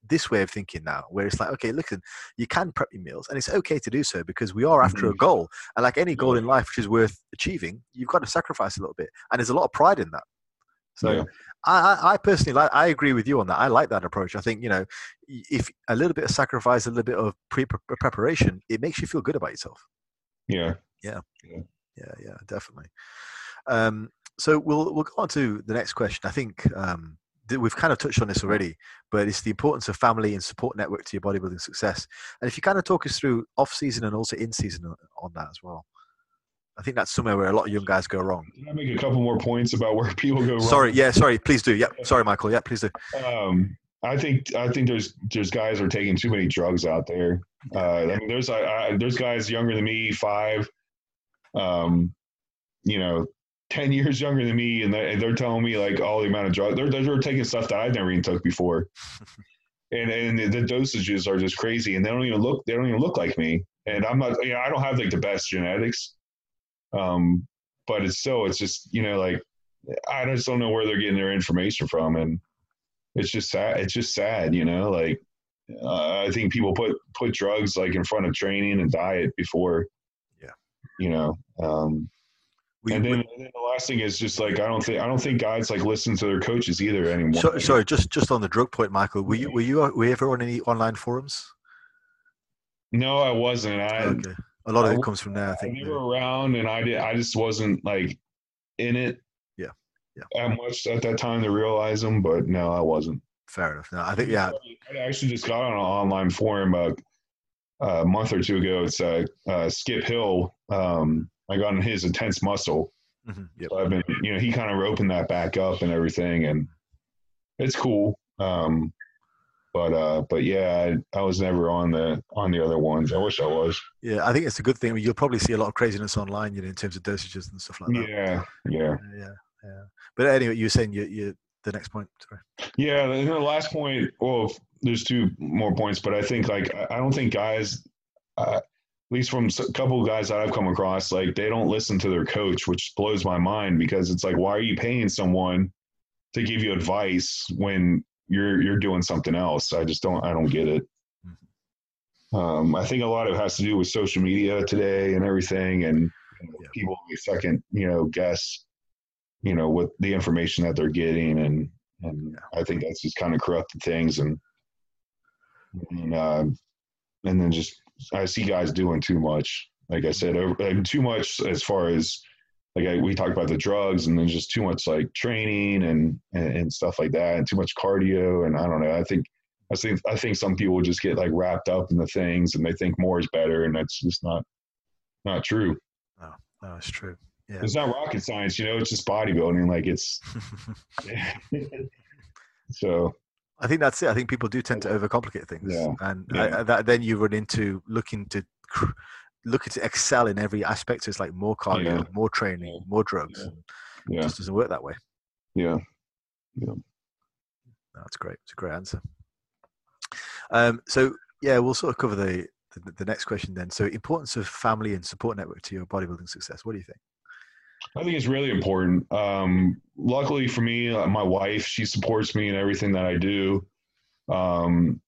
this way of thinking now, where it's like, okay, listen, you can prep your meals, and it's okay to do so because we are after mm-hmm. a goal, and like any goal in life which is worth achieving, you've got to sacrifice a little bit, and there's a lot of pride in that. So, yeah. I, I personally like. I agree with you on that. I like that approach. I think you know, if a little bit of sacrifice, a little bit of pre preparation, it makes you feel good about yourself. Yeah. Yeah. Yeah. Yeah. yeah definitely. Um, so we'll we'll go on to the next question. I think um, we've kind of touched on this already, but it's the importance of family and support network to your bodybuilding success. And if you kind of talk us through off season and also in season on that as well. I think that's somewhere where a lot of young guys go wrong. Can I make a couple more points about where people go wrong? Sorry, yeah, sorry, please do. Yeah, sorry, Michael. Yeah, please do. Um, I think I think there's there's guys are taking too many drugs out there. Uh, I mean, there's I, I, there's guys younger than me, five, um, you know, 10 years younger than me and they're telling me like all the amount of drugs they're, they're taking stuff that i've never even took before. And and the dosages are just crazy and they don't even look they don't even look like me. And i'm not you know i don't have like the best genetics um but it's still it's just you know like i just don't know where they're getting their information from and it's just sad it's just sad you know like uh, i think people put put drugs like in front of training and diet before yeah. you know um we, and, then, and, then, the last thing is just like I don't think I don't think guys like listen to their coaches either anymore. So, sorry, just just on the drug point, Michael. Were you were you were you ever on any online forums? No, I wasn't. I okay. a lot of I, it comes from there. I think I were around, and I did. I just wasn't like in it. Yeah, yeah. That much at that time to realize them, but no, I wasn't. Fair enough. No, I think yeah. I actually just got on an online forum uh, a month or two ago. It's uh, uh, Skip Hill. Um, I got on his intense muscle. Mm-hmm. Yep. So I've been, you know, he kind of opened that back up and everything, and it's cool. Um, but uh, but yeah, I, I, was never on the on the other ones. I wish I was. Yeah, I think it's a good thing. You'll probably see a lot of craziness online, you know, in terms of dosages and stuff like that. Yeah, yeah, yeah, yeah. But anyway, you were saying you you the next point. Sorry. Yeah, the last point. Well, there's two more points, but I think like I don't think guys. Uh, least from a couple of guys that I've come across, like they don't listen to their coach, which blows my mind because it's like, why are you paying someone to give you advice when you're you're doing something else? I just don't I don't get it. Mm-hmm. Um, I think a lot of it has to do with social media today and everything, and you know, yeah. people second you know guess you know what the information that they're getting, and and yeah. I think that's just kind of corrupted things and and uh, and then just I see guys doing too much. Like I said, over, too much as far as like I, we talked about the drugs and then just too much like training and, and, and stuff like that, and too much cardio. And I don't know. I think I think I think some people just get like wrapped up in the things and they think more is better, and that's just not not true. No, no, it's true. Yeah. It's not rocket science, you know. It's just bodybuilding. Like it's so I think that's it. I think people do tend to overcomplicate things, yeah. and yeah. I, that, then you run into looking to looking to excel in every aspect. So it's like more cardio, yeah. more training, more drugs. Yeah. It just doesn't work that way. Yeah. Yeah. That's great. It's a great answer. Um, so yeah, we'll sort of cover the, the the next question then. So importance of family and support network to your bodybuilding success. What do you think? I think it's really important. Um, luckily for me, uh, my wife she supports me in everything that I do. Um,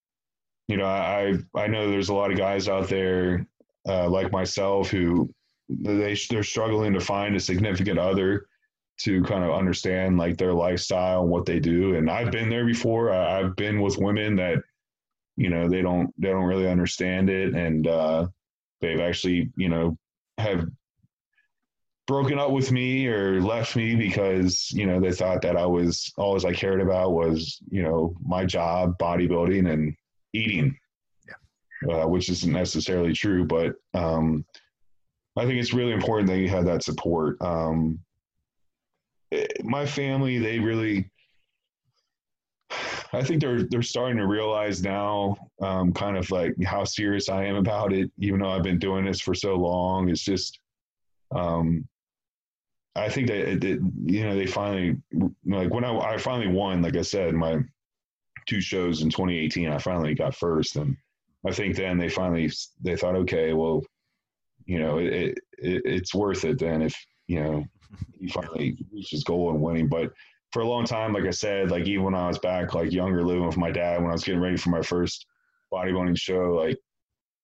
you know, I I know there's a lot of guys out there uh, like myself who they they're struggling to find a significant other to kind of understand like their lifestyle and what they do. And I've been there before. I, have been with women that you know they don't they don't really understand it, and uh, they've actually you know have broken up with me or left me because you know they thought that I was all I cared about was you know my job, bodybuilding, and eating, yeah. uh, which isn't necessarily true. But um, I think it's really important that you have that support. Um, eh, my family, they really, I think they're they're starting to realize now, um, kind of like how serious I am about it. Even though I've been doing this for so long, it's just um, I think that, you know they finally like when I, I finally won, like I said, my two shows in 2018, I finally got first, and I think then they finally they thought, okay, well, you know, it, it it's worth it then if you know he finally reached his goal and winning. But for a long time, like I said, like even when I was back, like younger, living with my dad, when I was getting ready for my first bodybuilding show, like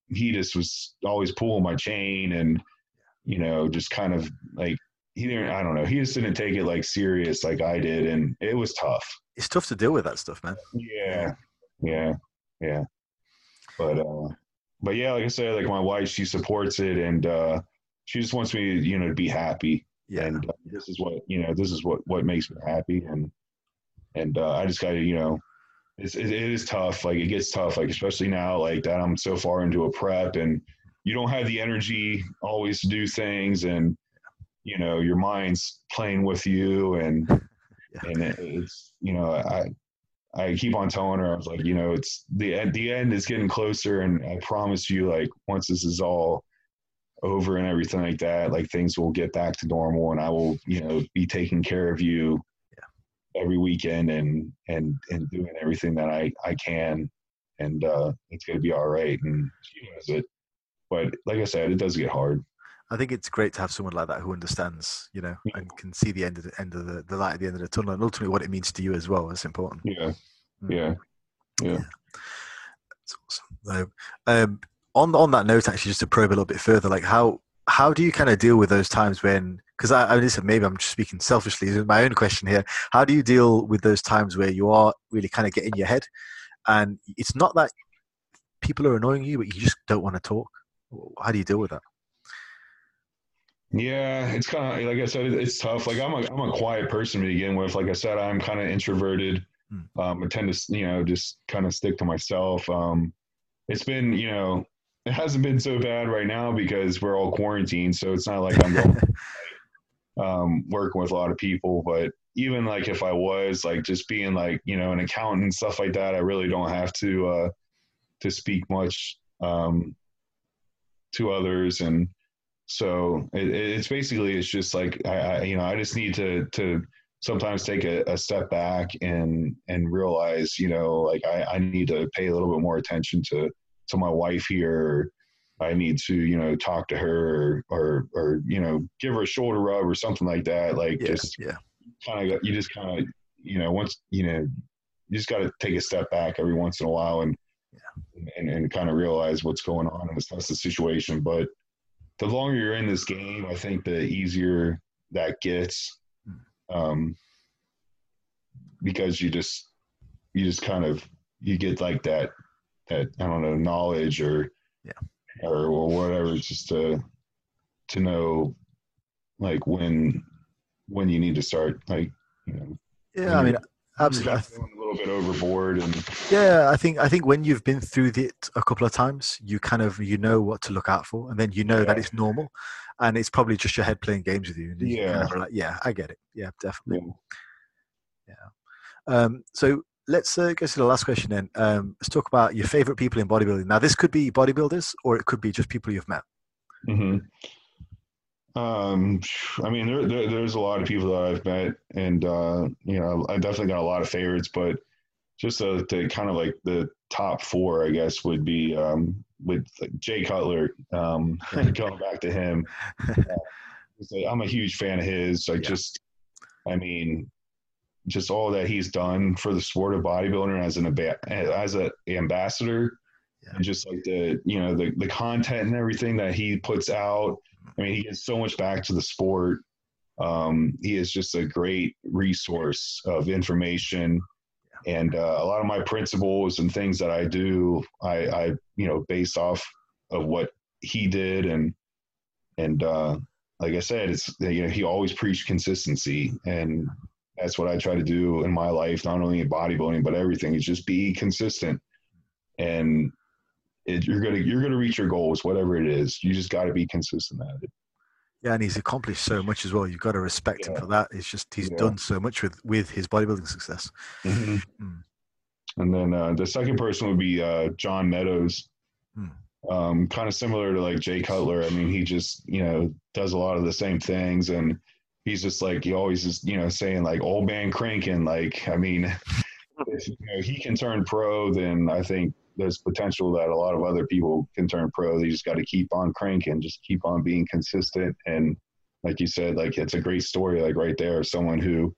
he just was always pulling my chain and you know just kind of like he didn't i don't know. He just didn't take it like serious like i did and it was tough. It's tough to deal with that stuff man. Yeah. Yeah. Yeah. But uh but yeah like i said like my wife she supports it and uh she just wants me you know to be happy. Yeah. and uh, this is what you know this is what what makes me happy and and uh, i just gotta you know it's, it, it is tough. Like it gets tough like especially now like that i'm so far into a prep and you don't have the energy always to do things and you know your mind's playing with you and yeah. and it, it's you know i i keep on telling her i was like you know it's the the end is getting closer and i promise you like once this is all over and everything like that like things will get back to normal and i will you know be taking care of you yeah. every weekend and and and doing everything that i i can and uh it's gonna be all right and she knows it but like i said it does get hard I think it's great to have someone like that who understands, you know, and can see the end of the end of the, the light at the end of the tunnel, and ultimately what it means to you as well. It's important. Yeah, mm. yeah, yeah. yeah. That's awesome. Um, on on that note, actually, just to probe a little bit further, like how how do you kind of deal with those times when? Because I, I mean, listen, maybe I'm just speaking selfishly. This is my own question here. How do you deal with those times where you are really kind of getting your head, and it's not that people are annoying you, but you just don't want to talk? How do you deal with that? Yeah, it's kind of like I said, it's tough. Like I'm a I'm a quiet person to begin with. Like I said, I'm kind of introverted. Hmm. Um, I tend to you know just kind of stick to myself. Um, it's been you know it hasn't been so bad right now because we're all quarantined, so it's not like I'm going um, working with a lot of people. But even like if I was like just being like you know an accountant and stuff like that, I really don't have to uh, to speak much um, to others and so it, it's basically it's just like I, I, you know I just need to to sometimes take a, a, step back and and realize you know like I, I need to pay a little bit more attention to to my wife here. I need to you know talk to her or or, or you know give her a shoulder rub or something like that. Like yeah, just yeah. kind of you just kind of you know once you know you just got to take a step back every once in a while and yeah. and, and kind of realize what's going on and assess the situation. But the longer you're in this game, I think the easier that gets. Um, because you just you just kind of you get like that that I don't know knowledge or yeah or whatever just to to know like when when you need to start like you know yeah I mean absolutely. A little bit overboard and yeah i think i think when you've been through it a couple of times you kind of you know what to look out for and then you know yeah. that it's normal and it's probably just your head playing games with you yeah kind of like, yeah i get it. Yeah definitely. Yeah, yeah. Um, so let's uh, go to the last question then. Um, let's talk about your favorite people in bodybuilding. Now this could be bodybuilders or it could be just people you've met. Mm-hmm. Um, I mean, there, there, there's a lot of people that I've met, and uh, you know, I definitely got a lot of favorites. But just the kind of like the top four, I guess, would be um, with Jay Cutler. Um, going back to him, uh, I'm a huge fan of his. I yeah. just, I mean, just all that he's done for the sport of bodybuilding as an as an ambassador, yeah. and just like the you know the the content and everything that he puts out. I mean, he gives so much back to the sport. Um, he is just a great resource of information and uh, a lot of my principles and things that I do, I, I, you know, based off of what he did, and and uh, like I said, it's you know he always preached consistency, and that's what I try to do in my life, not only in bodybuilding but everything. Is just be consistent, and it, you're gonna you're gonna reach your goals, whatever it is. You just got to be consistent at it. Yeah, and he's accomplished so much as well. You've got to respect yeah. him for that. It's just he's yeah. done so much with with his bodybuilding success. Mm-hmm. Mm. And then uh, the second person would be uh, John Meadows. Mm. Um, kind of similar to like Jay Cutler. I mean, he just you know does a lot of the same things, and he's just like he always is you know saying like old man cranking. Like I mean, if you know, he can turn pro, then I think there's potential that a lot of other people can turn pro. They just got to keep on cranking, just keep on being consistent. And like you said, like it's a great story, like right there, of someone who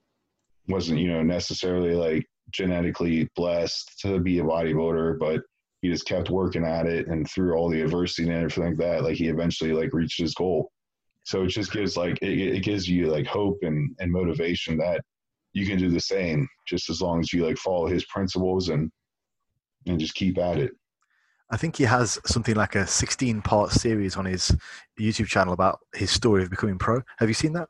wasn't, you know, necessarily like genetically blessed to be a bodybuilder, but he just kept working at it and through all the adversity and everything like that, like he eventually like reached his goal. So it just gives like it, it gives you like hope and, and motivation that you can do the same just as long as you like follow his principles and and just keep at it. I think he has something like a 16 part series on his YouTube channel about his story of becoming pro. Have you seen that?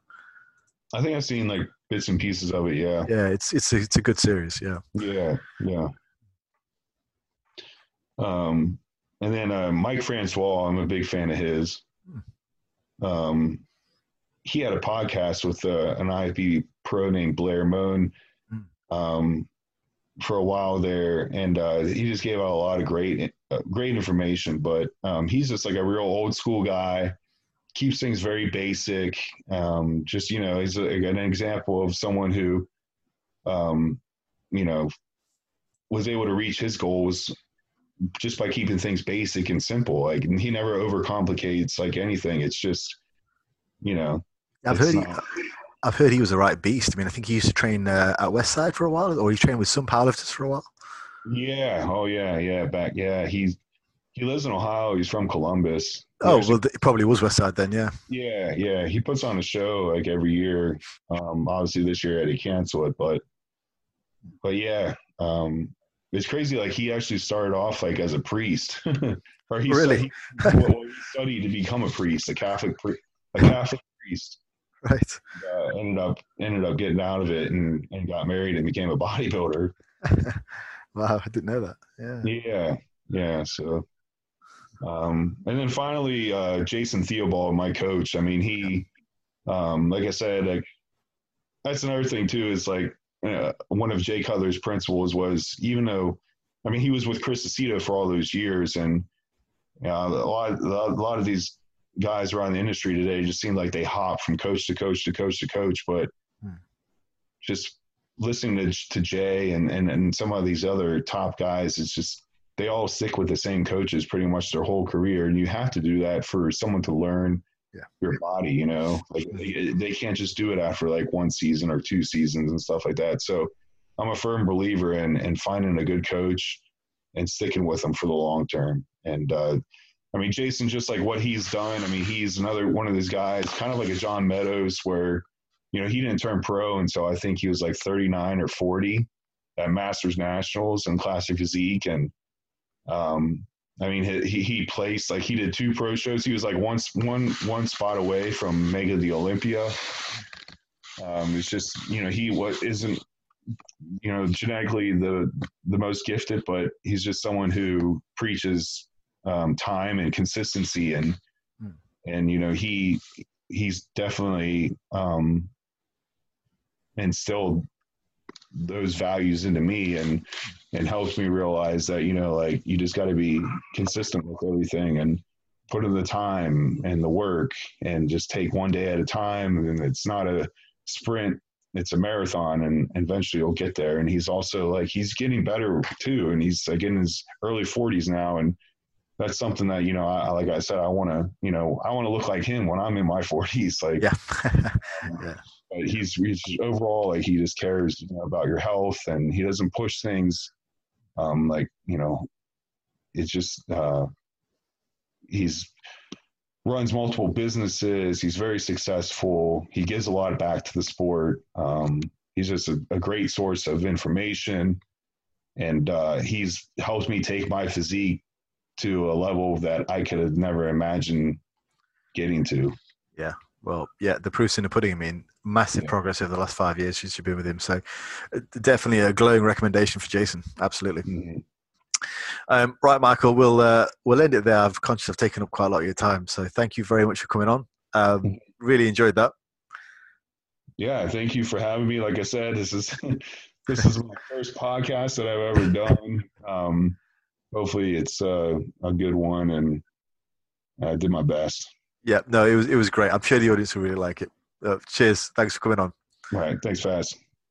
I think I've seen like bits and pieces of it. Yeah. Yeah, it's it's a, it's a good series. Yeah. Yeah, yeah. Um, and then uh, Mike Francois, I'm a big fan of his. Um, he had a podcast with uh, an IFBB pro named Blair Moan. Hmm. Um, for a while there, and uh, he just gave out a lot of great, uh, great information. But um, he's just like a real old school guy. Keeps things very basic. Um, just you know, he's a, an example of someone who, um, you know, was able to reach his goals just by keeping things basic and simple. Like he never overcomplicates like anything. It's just, you know. I've heard. Not, he, I've heard he was a right beast. I mean, I think he used to train uh, at Westside for a while, or he trained with some powerlifters for a while. Yeah. Oh, yeah. Yeah. Back. Yeah. He's he lives in Ohio. He's from Columbus. Oh well, it probably was Westside then. Yeah. Yeah. Yeah. He puts on a show like every year. Um, obviously, this year I had to cancel it, but but yeah. Um, it's crazy. Like he actually started off like as a priest, or he really studied, well, he studied to become a priest, a Catholic priest, a Catholic priest right. Uh, ended up ended up getting out of it and, and got married and became a bodybuilder. Wow i didn't know that. Yeah. Yeah. Yeah so um, and then finally uh, jason theobald my coach i mean he um, like i said like that's another thing too is like uh, one of jay cutler's principles was even though i mean he was with chris aceto for all those years and you know, a lot, a lot of these guys around the industry today just seem like they hop from coach to coach to coach to coach, but hmm. just listening to, to Jay and, and, and some of these other top guys, it's just they all stick with the same coaches pretty much their whole career. And you have to do that for someone to learn yeah. your body, you know, like they, they can't just do it after like one season or two seasons and stuff like that. So I'm a firm believer in, in finding a good coach and sticking with them for the long term. And, uh, I mean, Jason, just like what he's done, I mean, he's another one of these guys, kind of like a John Meadows, where, you know, he didn't turn pro until I think he was like 39 or 40 at Masters Nationals and Classic Physique. And, um, I mean, he, he placed like he did two pro shows. He was like one, one, one spot away from Mega the Olympia. Um, it's just, you know, he what isn't, you know, genetically the, the most gifted, but he's just someone who preaches um, time and consistency and hmm. and you know he he's definitely um, instilled those values into me and and helps me realize that you know like you just got to be consistent with everything and put in the time and the work and just take one day at a time and it's not a sprint it's a marathon and eventually you'll get there. And he's also like, he's getting better too. And he's like in his early 40s now. And that's something that, you know, I, like I said, I want to, you know, I want to look like him when I'm in my 40s. Like, yeah. yeah. But he's, he's overall like he just cares you know, about your health and he doesn't push things um, like, you know, it's just, uh, he's runs multiple businesses. He's very successful. He gives a lot back to the sport. Um, he's just a, a, great source of information, and uh, he's helped me take my physique to a level that I could have never imagined getting to. Yeah. Well, yeah, the proof's in the pudding. I mean, massive yeah. progress over the last five years since you've been with him. So, uh, definitely a glowing recommendation for Jason. Absolutely. Mm-hmm. Um, right, Michael, we'll uh, we'll end it there. I've conscious I've taken up quite a lot of your time, so thank you very much for coming on. Um, mm-hmm. really enjoyed that. Yeah, thank you for having me. Like I said, this is this is my first podcast that I've ever done. Um, hopefully, it's uh, a good one, and I did my best. Yeah, no, it was it was great. I'm sure the audience will really like it. Uh, cheers. Thanks for coming on. All right. Thanks, Fast.